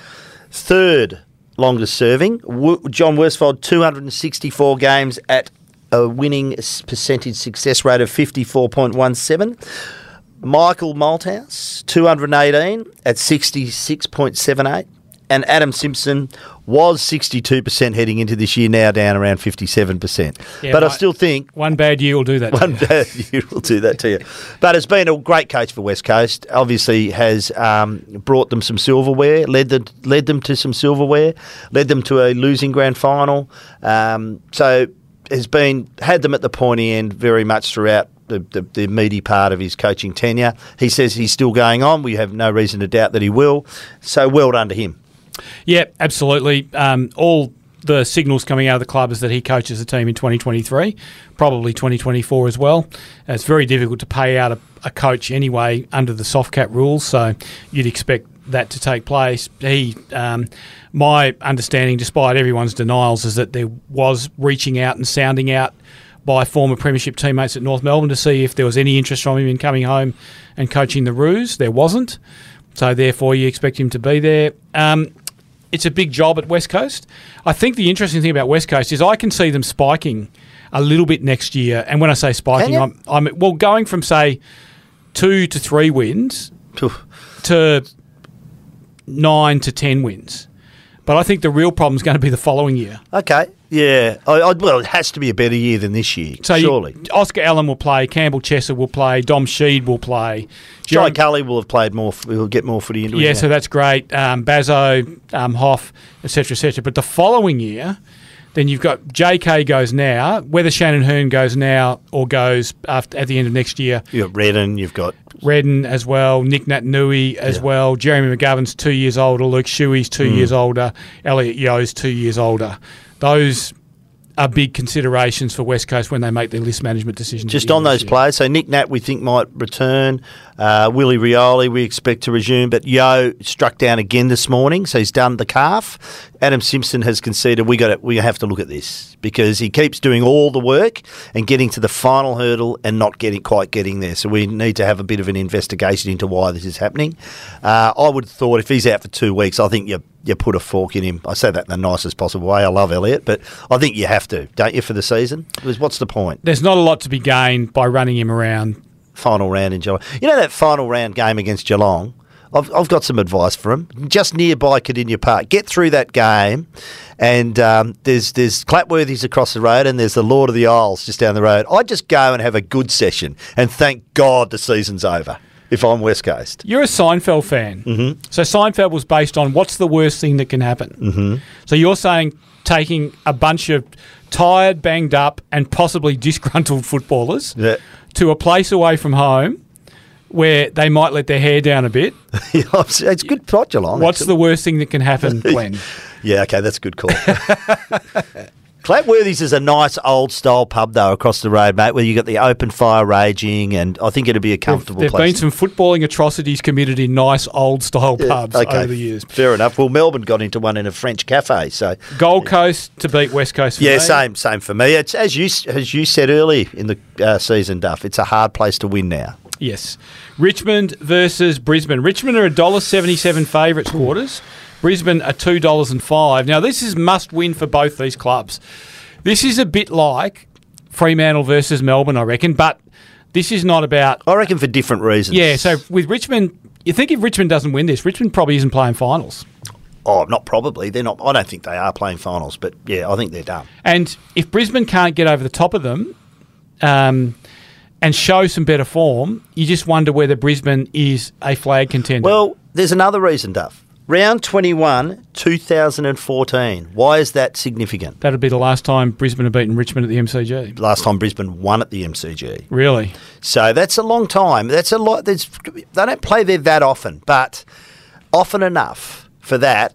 third longest serving. W- John Worsfold, 264 games at a winning percentage success rate of 54.17. Michael Malthouse, 218 at 66.78. And Adam Simpson was 62% heading into this year, now down around 57%. Yeah, but I still think One bad year will do that. to one you. bad year will do that to you. But it's been a great coach for West Coast. Obviously, has um, brought them some silverware, led the, led them to some silverware, led them to a losing grand final. Um, so has been had them at the pointy end very much throughout. The, the, the meaty part of his coaching tenure. He says he's still going on. We have no reason to doubt that he will. So well done to him. Yeah, absolutely. Um, all the signals coming out of the club is that he coaches the team in 2023, probably 2024 as well. It's very difficult to pay out a, a coach anyway under the soft cap rules, so you'd expect that to take place. He, um, my understanding, despite everyone's denials, is that there was reaching out and sounding out by former premiership teammates at North Melbourne to see if there was any interest from him in coming home and coaching the Roos. There wasn't. So therefore, you expect him to be there. Um, it's a big job at West Coast. I think the interesting thing about West Coast is I can see them spiking a little bit next year. And when I say spiking. I'm, I'm well going from say two to three wins to nine to ten wins. But I think the real problem is going to be the following year. Okay. Yeah. I, I, well, it has to be a better year than this year. So you- surely. Oscar Allen will play, Campbell Chesser will play, Dom Sheed will play. Jerome- Culley will have played more. Will get more footy into Yeah, his so that's great. Um, Bazo, um, Hoff, etc., etc. But the following year, then you've got J.K. goes now. Whether Shannon Hurn goes now or goes after, at the end of next year, You've got Redden, you've got Redden as well, Nic Naitanui as Yeah. well, Jeremy McGovern's two years older, Luke Shuey's two Hmm. years older, Elliot Yeo's two years older. Those are big considerations for West Coast when they make their list management decisions. Just on those players, so Nick Nat we think might return. Uh, Willie Rioli we expect to resume, but Yeo struck down again this morning, so he's done the calf. Adam Simpson has conceded we got it. We have to look at this because he keeps doing all the work and getting to the final hurdle and not getting quite getting there. So we need to have a bit of an investigation into why this is happening. Uh, I would have thought if he's out for two weeks, I think you you put a fork in him. I say that in the nicest possible way. I love Elliot, but I think you have to, don't you, for the season? Because what's the point? There's not a lot to be gained by running him around. final round in Geelong. You know that final round game against Geelong? I've, I've got some advice for him. Just nearby Kardinia Park. Get through that game, and um, there's there's Clapworthy's across the road, and there's the Lord of the Isles just down the road. I'd just go and have a good session, and thank God the season's over if I'm West Coast. You're a Seinfeld fan. Mm-hmm. So Seinfeld was based on what's the worst thing that can happen. Mm-hmm. So you're saying taking a bunch of tired, banged up, and possibly disgruntled footballers Yeah. to a place away from home where they might let their hair down a bit. [laughs] it's good plot, Geelong. What's the worst thing that can happen, [laughs] Glen? Yeah, okay, that's a good call. [laughs] Clapworthy's is a nice old style pub though across the road, mate, where you got the open fire raging, and I think it'd be a comfortable There've place. been some footballing atrocities committed in nice old style pubs over the years. Fair enough. Well, Melbourne got into one in a French cafe, so Gold Coast to beat West Coast. For yeah, me. same, same for me. It's as you as you said early in the uh, season, Duff. It's a hard place to win now. Yes. Richmond versus Brisbane. Richmond are a dollar seventy-seven favourites quarters. Brisbane are $2.05. Now, this is must win for both these clubs. This is a bit like Fremantle versus Melbourne, I reckon, but this is not about. I reckon for different reasons. Yeah, so with Richmond, you think if Richmond doesn't win this, Richmond probably isn't playing finals. oh, not probably. They're not. I don't think they are playing finals, but yeah, I think they're done. And if Brisbane can't get over the top of them um, and show some better form, you just wonder whether Brisbane is a flag contender. Well, there's another reason, Duff. Round 21, 2014. Why is that significant? That'd be the last time Brisbane have beaten Richmond at the MCG. Last time Brisbane won at the MCG. Really? So that's a long time. That's a lot. There's, they don't play there that often, but often enough for that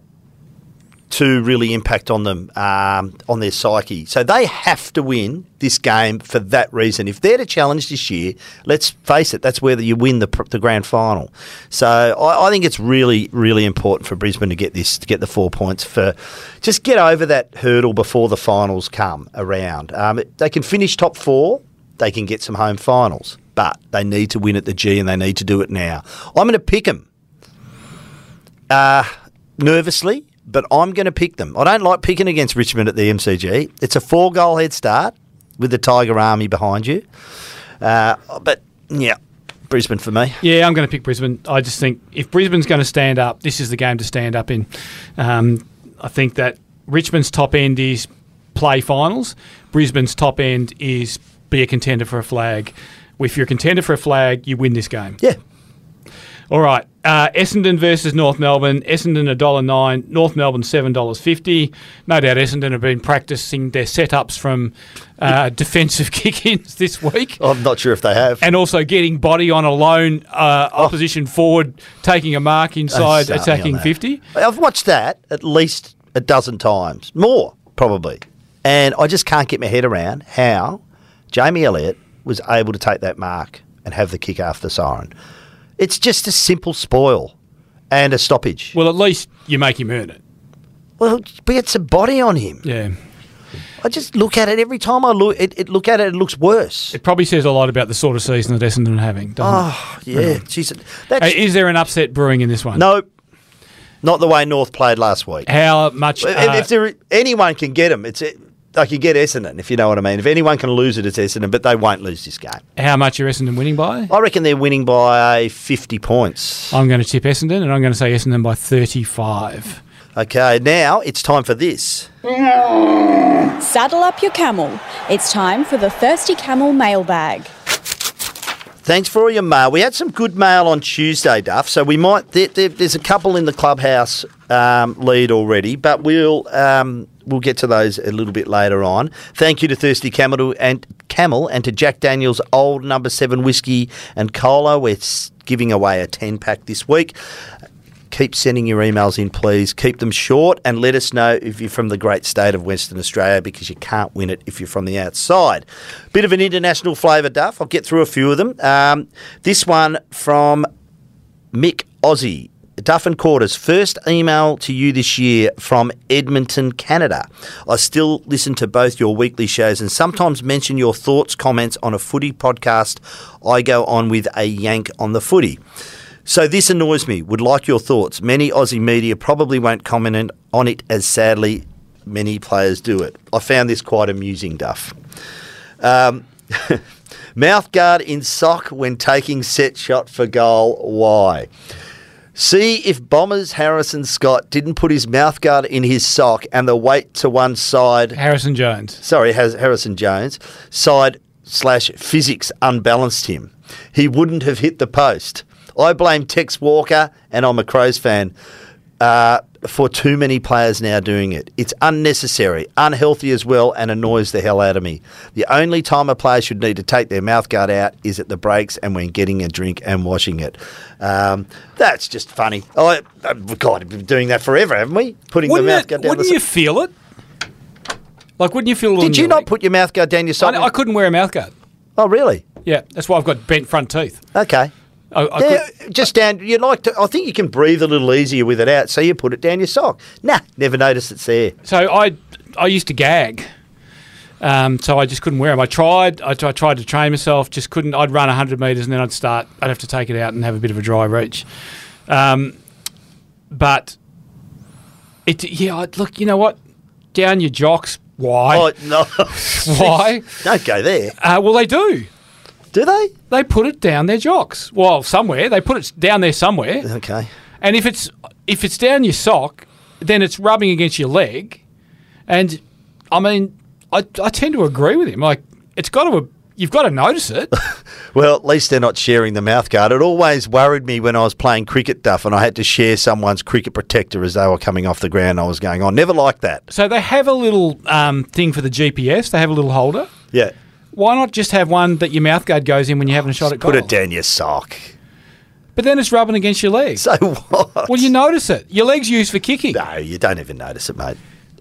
to really impact on them, um, on their psyche. So they have to win this game for that reason. If they're to challenge this year, let's face it, that's where you win the, the grand final. So I, I think it's really, really important for Brisbane to get this, to get the four points for, just get over that hurdle before the finals come around. Um, they can finish top four, they can get some home finals, but they need to win at the G and they need to do it now. I'm going to pick them uh, nervously, but I'm going to pick them. I don't like picking against Richmond at the MCG. It's a four goal head start with the Tiger Army behind you. Uh, but yeah, Brisbane for me. Yeah, I'm going to pick Brisbane. I just think if Brisbane's going to stand up, this is the game to stand up in. Um, I think that Richmond's top end is play finals. Brisbane's top end is be a contender for a flag. If you're a contender for a flag, you win this game. Yeah. All right. Uh, Essendon versus North Melbourne. Essendon $1.09, North Melbourne $7.50. No doubt Essendon have been practicing their setups from uh, [laughs] defensive [laughs] kick ins this week. I'm not sure if they have. And also getting body on a lone uh, opposition forward, taking a mark inside, Don't start me on attacking 50. I've watched that at least a dozen times, more probably, and I just can't get my head around how Jamie Elliott was able to take that mark and have the kick after the siren. It's just a simple spoil and a stoppage. Well, at least you make him earn it. Well, but it's a body on him. Yeah. I just look at it every time I look. It, it look at it, it looks worse. It probably says a lot about the sort of season that Essendon are having, doesn't Oh yeah, jeez. That's, Uh, Is there an upset brewing in this one? no, not the way North played last week. How much? If, uh, if there, anyone can get them, it's they can get Essendon, if you know what I mean. If anyone can lose it, it's Essendon, but they won't lose this game. how much are Essendon winning by? I reckon they're winning by 50 points. I'm going to tip Essendon, and I'm going to say Essendon by 35. Okay, now it's time for this. Saddle up your camel. It's time for the Thirsty Camel mailbag. Thanks for all your mail. We had some good mail on Tuesday, Duff. So we might there, there, there's a couple in the clubhouse um, lead already, but we'll um, we'll get to those a little bit later on. Thank you to Thirsty Camel and Camel and to Jack Daniels Old Number Seven whiskey and cola. We're giving away a ten pack this week. Keep sending your emails in, please. Keep them short and let us know if you're from the great state of Western Australia because you can't win it if you're from the outside. Bit of an international flavour, Duff. I'll get through a few of them. Um, this one from Mick Aussie. Duff and Quarters, first email to you this year from Edmonton, Canada. I still listen to both your weekly shows and sometimes mention your thoughts, comments on a footy podcast I go on with a yank on the footy. So this annoys me. Would like your thoughts. Many Aussie media probably won't comment on it as sadly many players do it. I found this quite amusing, Duff. Um, [laughs] mouth guard in sock when taking set shot for goal. Why? See if Bombers Harrison Scott didn't put his mouth guard in his sock and the weight to one side. Harrison Jones. Sorry, has Harrison Jones side slash physics unbalanced him. He wouldn't have hit the post. I blame Tex Walker, and I'm a Crows fan. Uh, for too many players now doing it. It's unnecessary, unhealthy as well, and annoys the hell out of me. The only time a player should need to take their mouth guard out is at the breaks and when getting a drink and washing it. Um, that's just funny. Uh, God, we've been doing that forever, haven't we? Putting Wouldn't, the mouth guard down wouldn't you feel it? Like, wouldn't you feel it? Did you not leg? put your mouth guard down your I. I couldn't wear a mouth guard. oh, really? Yeah, that's why I've got bent front teeth. Okay. I, I Yeah, could, just down. You like to. I think you can breathe a little easier with it out, so you put it down your sock. Nah, never notice it's there. so I, I used to gag. Um, so I just couldn't wear them. I tried. I, tried to train myself. Just couldn't. I'd run hundred meters and then I'd start. I'd have to take it out and have a bit of a dry reach. Um, but it. Yeah. Look. You know what? Down your jocks. Why? Oh no! [laughs] Why? Don't go there. Uh, well, they do. Do they? They put it down their jocks. Well, somewhere they put it down there somewhere. Okay. And if it's if it's down your sock, then it's rubbing against your leg. And I mean, I, I tend to agree with him. Like it's got to you've got to notice it. [laughs] Well, at least they're not sharing the mouth guard. It always worried me when I was playing cricket, Duff, and I had to share someone's cricket protector as they were coming off the ground. I was going on. Never liked that. so they have a little um, thing for the GPS. They have a little holder. Yeah. Why not just have one that your mouth guard goes in when you're having a shot at goal? Put it down your sock. But then it's rubbing against your leg. So what? well, you notice it. Your leg's used for kicking. no, you don't even notice it, mate.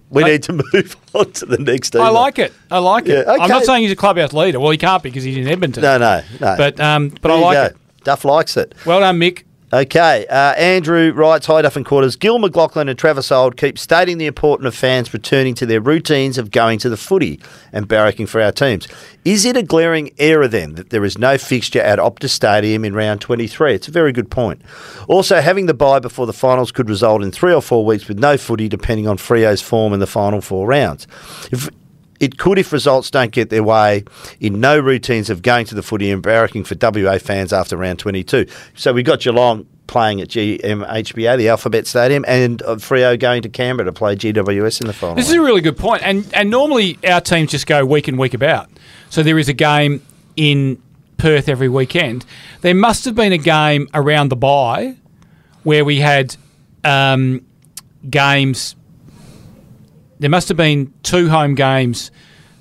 We need to [laughs] move on to the next. I like it. I like it. Yeah, I'm not saying he's a clubhouse leader. Well, he can't be because he's in Edmonton. No, no, no. But um, but There I like go. it. Duff likes it. Well done, Mick. Okay, uh, Andrew writes, Hi Duff and Quarters. Gil McLachlan and Travis Auld keep stating the importance of fans returning to their routines of going to the footy and barracking for our teams. Is it a glaring error then that there is no fixture at Optus Stadium in round 23? It's a very good point. Also, having the bye before the finals could result in three or four weeks with no footy depending on Freo's form in the final four rounds. If it could if results don't get their way in no routines of going to the footy and barracking for WA fans after round 22. So we got Geelong playing at GMHBA, the Alphabet Stadium, and uh, Freo going to Canberra to play GWS in the final. This is a really good point. And and normally our teams just go week in week about. So there is a game in Perth every weekend. There must have been a game around the bye where we had um, games. There must have been two home games,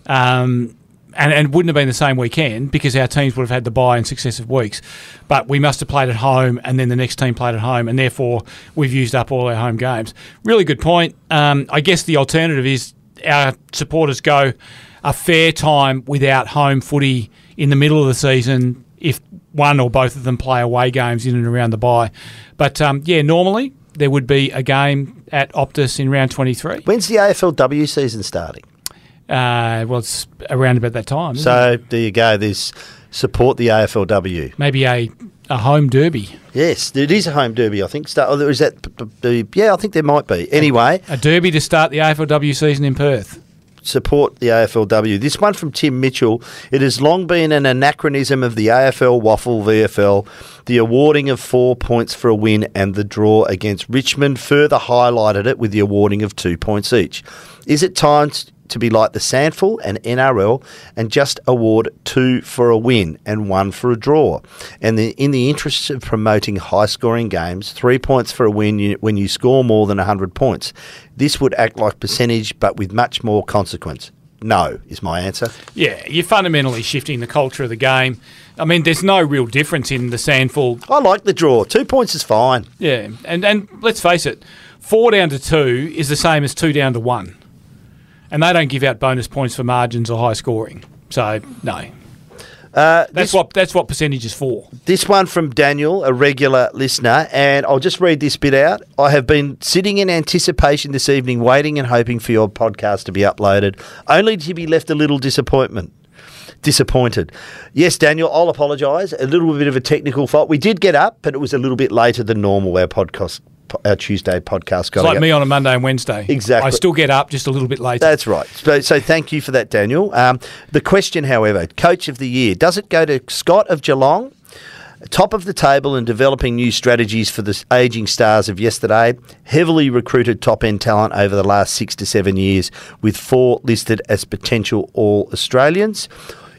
um, and and wouldn't have been the same weekend because our teams would have had the bye in successive weeks. But we must have played at home, and then the next team played at home, and therefore we've used up all our home games. Really good point. Um, I guess the alternative is our supporters go a fair time without home footy in the middle of the season if one or both of them play away games in and around the bye. But um, yeah, normally there would be a game at Optus in round 23. When's the AFLW season starting? Uh, well, it's around about that time. isn't it? So there you go. There's support the AFLW. maybe a, a home derby, Yes, it is a home derby. I think. Start, is that? p- p- the- Yeah, I think there might be. Anyway, a derby to start the AFLW season in Perth. Support the AFLW. This one from Tim Mitchell. It has long been an anachronism of the AFL WAFL VFL. The awarding of four points for a win and the draw against Richmond further highlighted it with the awarding of two points each. Is it time to be like the SANFL and NRL and just award two for a win and one for a draw? And the, in the interest of promoting high scoring games, three points for a win you- when you score more than 100 points. This would act like percentage but with much more consequence. no, is my answer. Yeah, you're fundamentally shifting the culture of the game. I mean, there's no real difference in the SANFL. I like the draw. Two points is fine. Yeah, and and let's face it, four down to two is the same as two down to one, and they don't give out bonus points for margins or high scoring. So no, Uh, that's this, what that's what percentage is for. this one from Daniel, a regular listener, and I'll just read this bit out. I have been sitting in anticipation this evening, waiting and hoping for your podcast to be uploaded, only to be left a little disappointment. Disappointed. Yes, Daniel, I'll apologise. A little bit of a technical fault. We did get up, but it was a little bit later than normal. Our podcast, our Tuesday podcast It's like me on a Monday and Wednesday. Exactly. I still get up just a little bit later. That's right. So, so thank you for that, Daniel. Um, the question, however, coach of the year, does it go to Scott of Geelong? Top of the table and developing new strategies for the ageing stars of yesterday. Heavily recruited top end talent over the last six to seven years, with four listed as potential All Australians.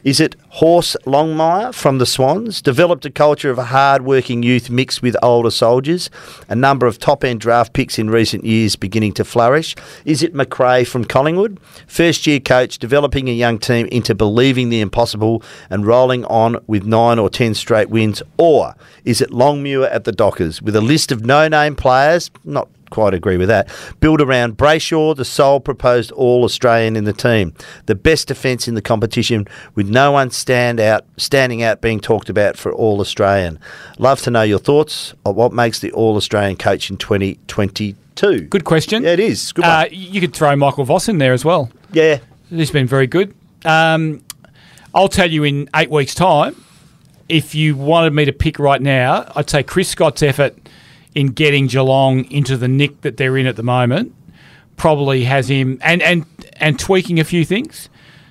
Is it Horse Longmire from the Swans? Developed a culture of hard working youth mixed with older soldiers. A number of top end draft picks in recent years beginning to flourish. Is it McRae from Collingwood? First year coach developing a young team into believing the impossible and rolling on with nine or ten straight wins? Or is it Longmuir at the Dockers with a list of no name players? Not quite agree with that. Build around Brayshaw, the sole proposed All Australian in the team, the best defence in the competition, with no one stand out, standing out being talked about for All Australian. Love to know your thoughts on what makes the All Australian coach in 2022. Good question. Yeah, it is. Good. Uh, you could throw Michael Voss in there as well. yeah. He's been very good. Um, I'll tell you in eight weeks' time, if you wanted me to pick right now, I'd say Chris Scott's effort in getting Geelong into the nick that they're in at the moment probably has him and and and tweaking a few things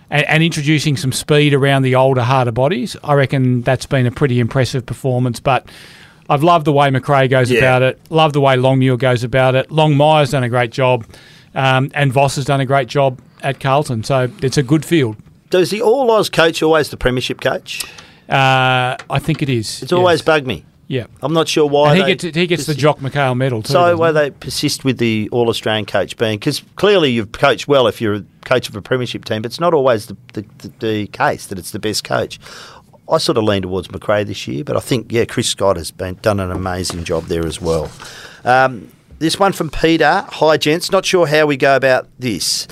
and, and introducing some speed around the older, harder bodies. I reckon that's been a pretty impressive performance. But I've loved the way McRae goes Yeah. about it. Love the way Longmuir goes about it. Longmire's done a great job, um, and Voss has done a great job at Carlton. So it's a good field. Does the All Oz coach always the Premiership coach? Uh, I think it is. It's always bugged me. Yeah. I'm not sure why. And he they gets he gets the Jock McHale medal too. So why he? they persist with the All Australian coach being because clearly you've coached well if you're a coach of a premiership team, but it's not always the, the, the, the case that it's the best coach. I sort of lean towards McRae this year, but I think yeah, Chris Scott has been done an amazing job there as well. Um, this one from Peter. Hi, gents. Not sure how we go about this.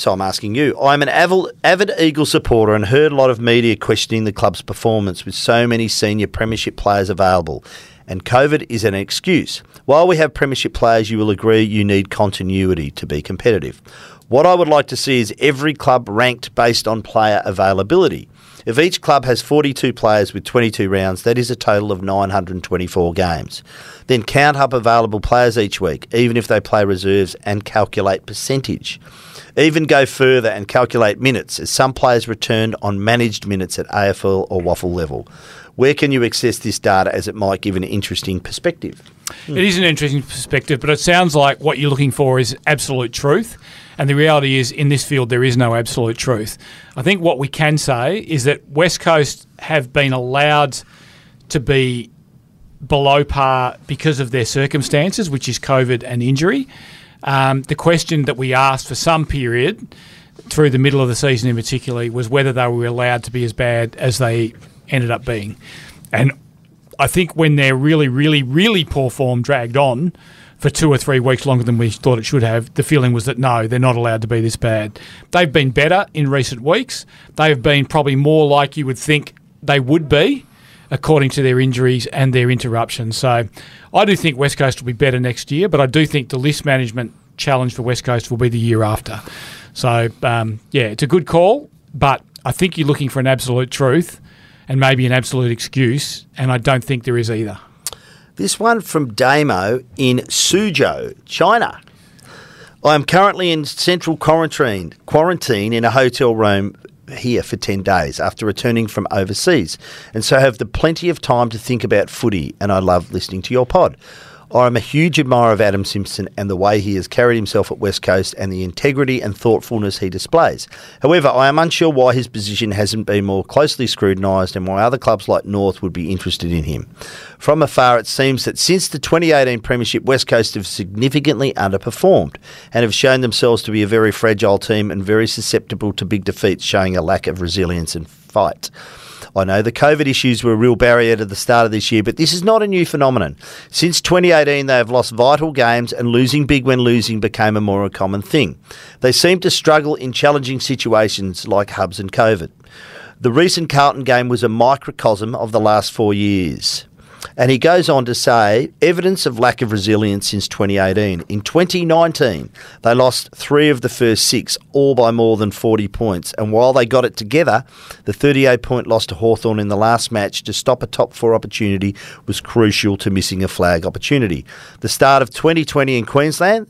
So I'm asking you. I'm an avid, avid Eagle supporter and heard a lot of media questioning the club's performance with so many senior premiership players available. And COVID is an excuse. While we have premiership players, you will agree you need continuity to be competitive. What I would like to see is every club ranked based on player availability. If each club has 42 players with 22 rounds, that is a total of 924 games. Then count up available players each week, even if they play reserves, and calculate percentage. Even go further and calculate minutes, as some players returned on managed minutes at AFL or WAFL level. Where can you access this data as it might give an interesting perspective? It is an interesting perspective, but it sounds like what you're looking for is absolute truth. And the reality is, in this field, there is no absolute truth. I think what we can say is that West Coast have been allowed to be below par because of their circumstances, which is COVID and injury. Um, the question that we asked for some period through the middle of the season, in particular, was whether they were allowed to be as bad as they ended up being. And I think when their really, really, really poor form dragged on for two or three weeks longer than we thought it should have, the feeling was that no, they're not allowed to be this bad. They've been better in recent weeks. They've been probably more like you would think they would be, according to their injuries and their interruptions. So I do think West Coast will be better next year, but I do think the list management challenge for West Coast will be the year after. So um, yeah, it's a good call, but I think you're looking for an absolute truth and maybe an absolute excuse, and I don't think there is either. This one from Damo in Suzhou, China. I am currently in central quarantine, quarantine in a hotel room here for 10 days after returning from overseas, and so have the plenty of time to think about footy, and I love listening to your pod. I'm a huge admirer of Adam Simpson and the way he has carried himself at West Coast and the integrity and thoughtfulness he displays. However, I am unsure why his position hasn't been more closely scrutinised and why other clubs like North would be interested in him. From afar, it seems that since the 2018 Premiership, West Coast have significantly underperformed and have shown themselves to be a very fragile team and very susceptible to big defeats, showing a lack of resilience and fight. I know the COVID issues were a real barrier to the start of this year, but this is not a new phenomenon. Since 2018, they have lost vital games, and losing big when losing became a more common thing. They seem to struggle in challenging situations like hubs and COVID. The recent Carlton game was a microcosm of the last four years. And he goes on to say evidence of lack of resilience since 2018. In 2019, they lost three of the first six, all by more than 40 points. And while they got it together, the 38 point loss to Hawthorn in the last match to stop a top four opportunity was crucial to missing a flag opportunity. The start of 2020 in Queensland,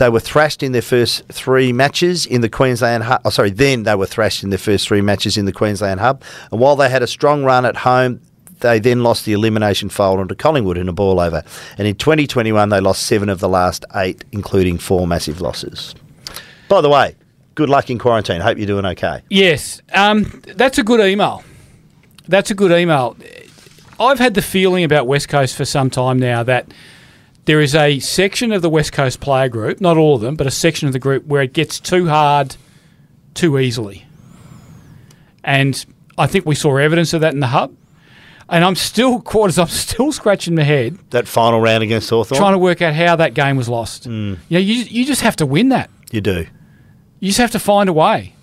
they were thrashed in their first three matches in the Queensland Hub. Oh, sorry, then they were thrashed in their first three matches in the Queensland Hub. And while they had a strong run at home, they then lost the elimination final to Collingwood in a ball over. And in 2021, they lost seven of the last eight, including four massive losses. By the way, good luck in quarantine. Hope you're doing okay. Yes, um, that's a good email. That's a good email. I've had the feeling about West Coast for some time now that there is a section of the West Coast player group, not all of them, but a section of the group where it gets too hard too easily. And I think we saw evidence of that in the hub. And I'm still, quarters, I'm still scratching my head That final round against Hawthorn, trying to work out how that game was lost. Hmm. You know, you, you just have to win that. you do. You just have to find a way.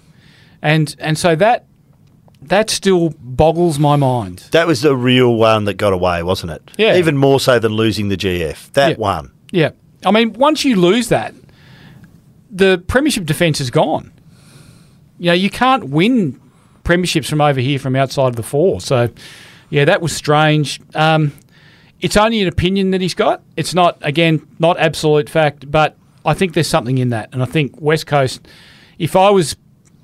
And and so that that still boggles my mind. That was the real one that got away, wasn't it? Yeah. Even more so than losing the GF. That Yeah. one. Yeah. I mean, once you lose that, the premiership defence is gone. You know, you can't win premierships from over here from outside of the four. So, yeah, that was strange. Um, it's only an opinion that he's got. It's not, again, not absolute fact, but I think there's something in that. And I think West Coast, if I was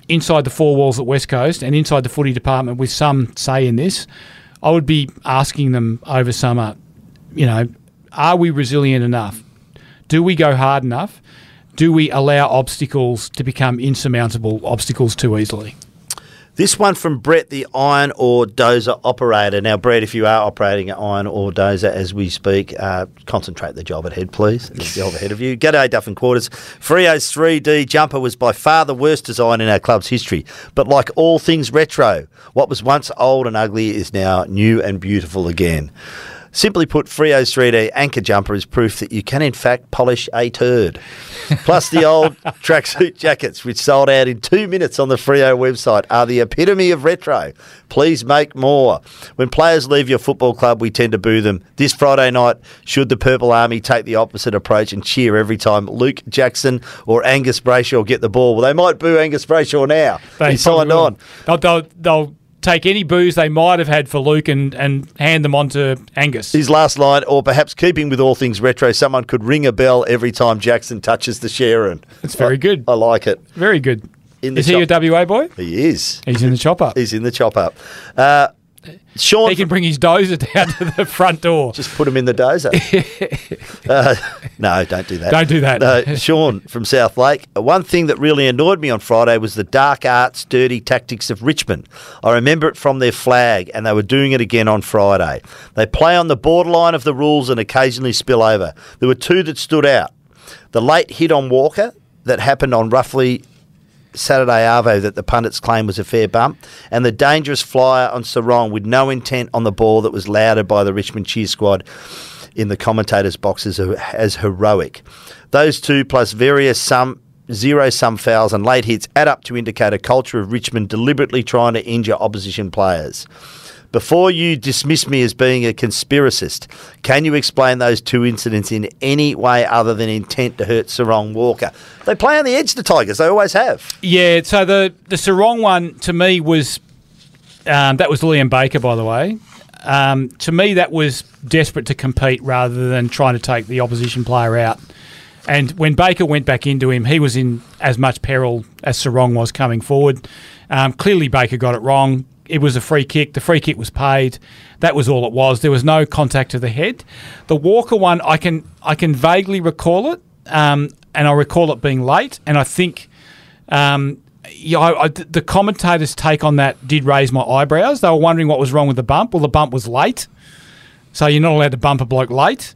inside the four walls at West Coast and inside the footy department with some say in this, I would be asking them over summer, you know, are we resilient enough? Do we go hard enough? Do we allow obstacles to become insurmountable obstacles too easily? This one from Brett, the iron ore dozer operator. Now, Brett, if you are operating an iron ore dozer as we speak, uh, concentrate the job ahead, please. The job ahead of you. G'day, Duff and Quarters. Freo's 3D jumper was by far the worst design in our club's history. But like all things retro, what was once old and ugly is now new and beautiful again. Simply put, Freo's 3D anchor jumper is proof that you can, in fact, polish a turd. Plus, the old [laughs] tracksuit jackets, which sold out in two minutes on the Frio website, are the epitome of retro. Please make more. When players leave your football club, we tend to boo them. This Friday night, should the Purple Army take the opposite approach and cheer every time Luke Jackson or Angus Brayshaw get the ball? Well, they might boo Angus Brayshaw now. He signed will. on. They'll, they'll, they'll take any booze they might have had for Luke and, and hand them on to Angus. His last line, or perhaps keeping with all things retro, someone could ring a bell every time Jackson touches the Sherrin. It's very good. I like it. Very good. In the Is he a WA boy? He is. He's in the chop up. He's in the chop up. Uh, Sean, He can bring his dozer [laughs] down to the front door. just put him in the dozer. [laughs] uh, no, don't do that. Don't do that. No, Sean from South Lake. Uh, One thing that really annoyed me on Friday was the dark arts, dirty tactics of Richmond. I remember it from their flag, and they were doing it again on Friday. They play on the borderline of the rules and occasionally spill over. There were two that stood out. The late hit on Walker that happened on roughly Saturday Arvo that the pundits claim was a fair bump, and the dangerous flyer on Serong with no intent on the ball that was lauded by the Richmond cheer squad in the commentators' boxes as heroic. Those two, plus various some zero sum fouls and late hits, add up to indicate a culture of Richmond deliberately trying to injure opposition players. Before you dismiss me as being a conspiracist, can you explain those two incidents in any way other than intent to hurt Serong Walker? They play on the edge, the Tigers. They always have. Yeah, so the the Serong one to me was um, that was Liam Baker, by the way. Um, to me, that was desperate to compete rather than trying to take the opposition player out. And when Baker went back into him, he was in as much peril as Serong was coming forward. Um, clearly, Baker got it wrong. It was a free kick. The free kick was paid. That was all it was. There was no contact to the head. The Walker one, I can I can vaguely recall it, um, and I recall it being late. And I think, um, yeah, I, I- the commentators' take on that did raise my eyebrows. They were wondering what was wrong with the bump. Well, the bump was late, so you're not allowed to bump a bloke late.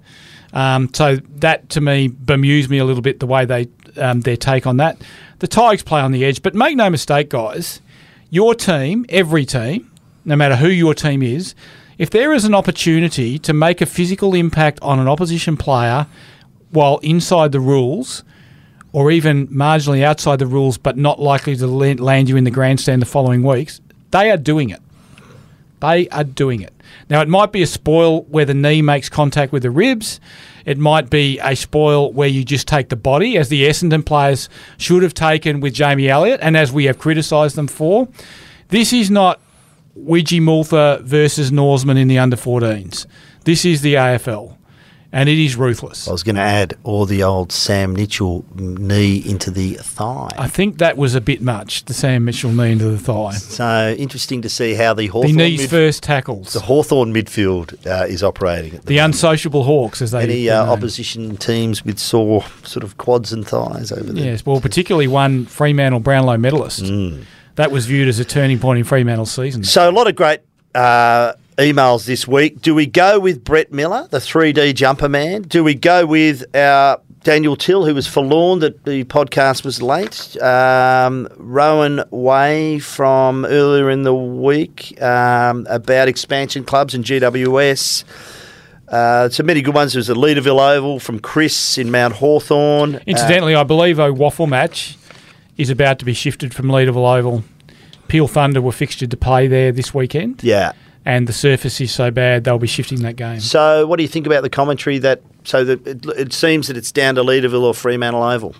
Um, so that to me bemused me a little bit the way they um, their take on that. The Tigers play on the edge, but make no mistake, guys, your team, every team, no matter who your team is, if there is an opportunity to make a physical impact on an opposition player while inside the rules, or even marginally outside the rules, but not likely to land you in the grandstand the following weeks, they are doing it. They are doing it. Now, it might be a spoil where the knee makes contact with the ribs. It might be a spoil where you just take the body, as the Essendon players should have taken with Jamie Elliott, and as we have criticised them for. This is not Widgiemooltha versus Norseman in the under 14s. This is the AFL, and it is ruthless. I was going to add, or the old Sam Mitchell knee into the thigh. I think that was a bit much, the Sam Mitchell knee into the thigh. So interesting to see how the The Hawthorn knees mid- first tackles. the Hawthorn midfield uh, is operating. At the, The unsociable Hawks, as they Any uh, opposition teams with sore sort of quads and thighs over there? Yes, well, particularly one Fremantle Brownlow medalist. Mm. That was viewed as a turning point in Fremantle's season. So a lot of great uh, emails this week. Do we go with Brett Miller, the 3D jumper man? Do we go with our Daniel Till, who was forlorn that the podcast was late? Um, Rowan Way from earlier in the week um, about expansion clubs and GWS. Uh, so many good ones. There was a Leederville Oval from Chris in Mount Hawthorn. Incidentally, I believe a WAFL match is about to be shifted from Leederville Oval. Peel Thunder were fixtured to play there this weekend, yeah. And the surface is so bad they'll be shifting that game. So, what do you think about the commentary that? So that it, it seems that it's down to Leederville or Fremantle Oval.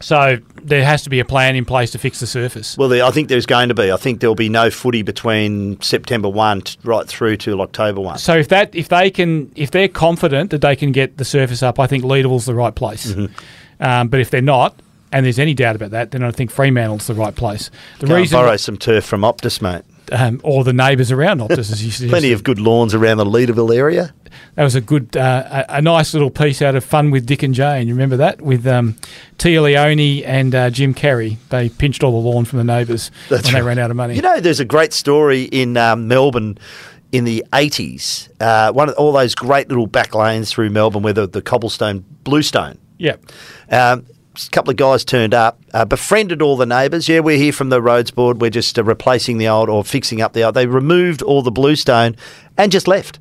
So there has to be a plan in place to fix the surface. Well, I think there's going to be. I think there'll be no footy between September one right through to October one. So if that if they can if they're confident that they can get the surface up, I think Leederville's the right place. Mm-hmm. Um, but if they're not, and there's any doubt about that, then I think Fremantle's the right place. The Go reason, borrow some turf from Optus, mate. Um, or the neighbours around Optus, as you [laughs] suggested. Plenty of good lawns around the Leederville area. That was a good, uh, a, a nice little piece out of Fun with Dick and Jane. You remember that with um, Téa Leoni and uh, Jim Carrey? They pinched all the lawn from the neighbours when they ran out of money. You know, there's a great story in um, Melbourne in the 80s. Uh, one of all those great little back lanes through Melbourne where the, the cobblestone, bluestone. yeah, Um, couple of guys turned up, uh, befriended all the neighbours. Yeah, we're here from the roads board. We're just uh, replacing the old or fixing up the old. They removed all the bluestone and just left.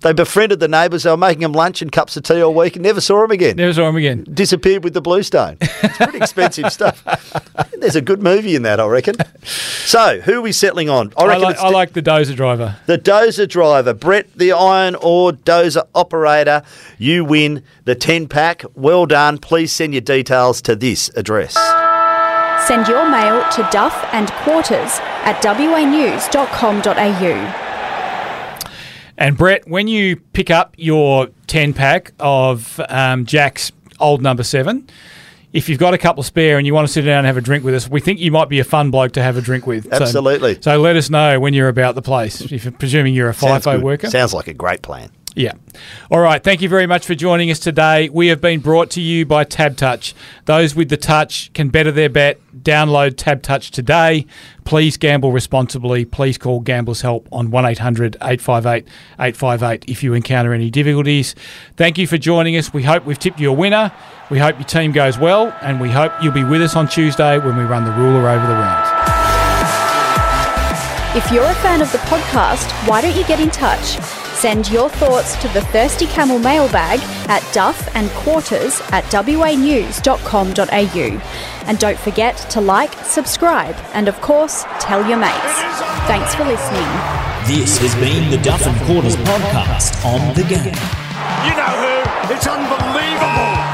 They befriended the neighbours. They were making them lunch and cups of tea all week and never saw them again. never saw him again. Disappeared with the bluestone. [laughs] It's pretty expensive stuff. There's a good movie in that, I reckon. So, who are we settling on? I I reckon like, I like the dozer driver. the dozer driver, Brett, the iron ore dozer operator. You win the 10 pack. Well done. Please send your details to this address. Send your mail to duff and quarters at wanews.com.au. And Brett, when you pick up your 10 pack of um, Jack's old number seven, if you've got a couple spare and you want to sit down and have a drink with us, we think you might be a fun bloke to have a drink with. Absolutely. So, let us know when you're about the place, if presuming you're a Sounds FIFO good. worker. Sounds like a great plan. Yeah. All right. Thank you very much for joining us today. We have been brought to you by TABtouch. Those with the touch can better their bet. Download TABtouch today. Please gamble responsibly. Please call Gamblers Help on 1 800 858 858 if you encounter any difficulties. Thank you for joining us. We hope we've tipped you a winner. We hope your team goes well, and we hope you'll be with us on Tuesday when we run the ruler over the round. If you're a fan of the podcast, why don't you get in touch? Send your thoughts to the Thirsty Camel mailbag at duff and quarters at wanews.com.au. And don't forget to like, subscribe, and of course, tell your mates. Thanks for listening. This has been the Duff and Quarters podcast on the game. You know who? It's unbelievable.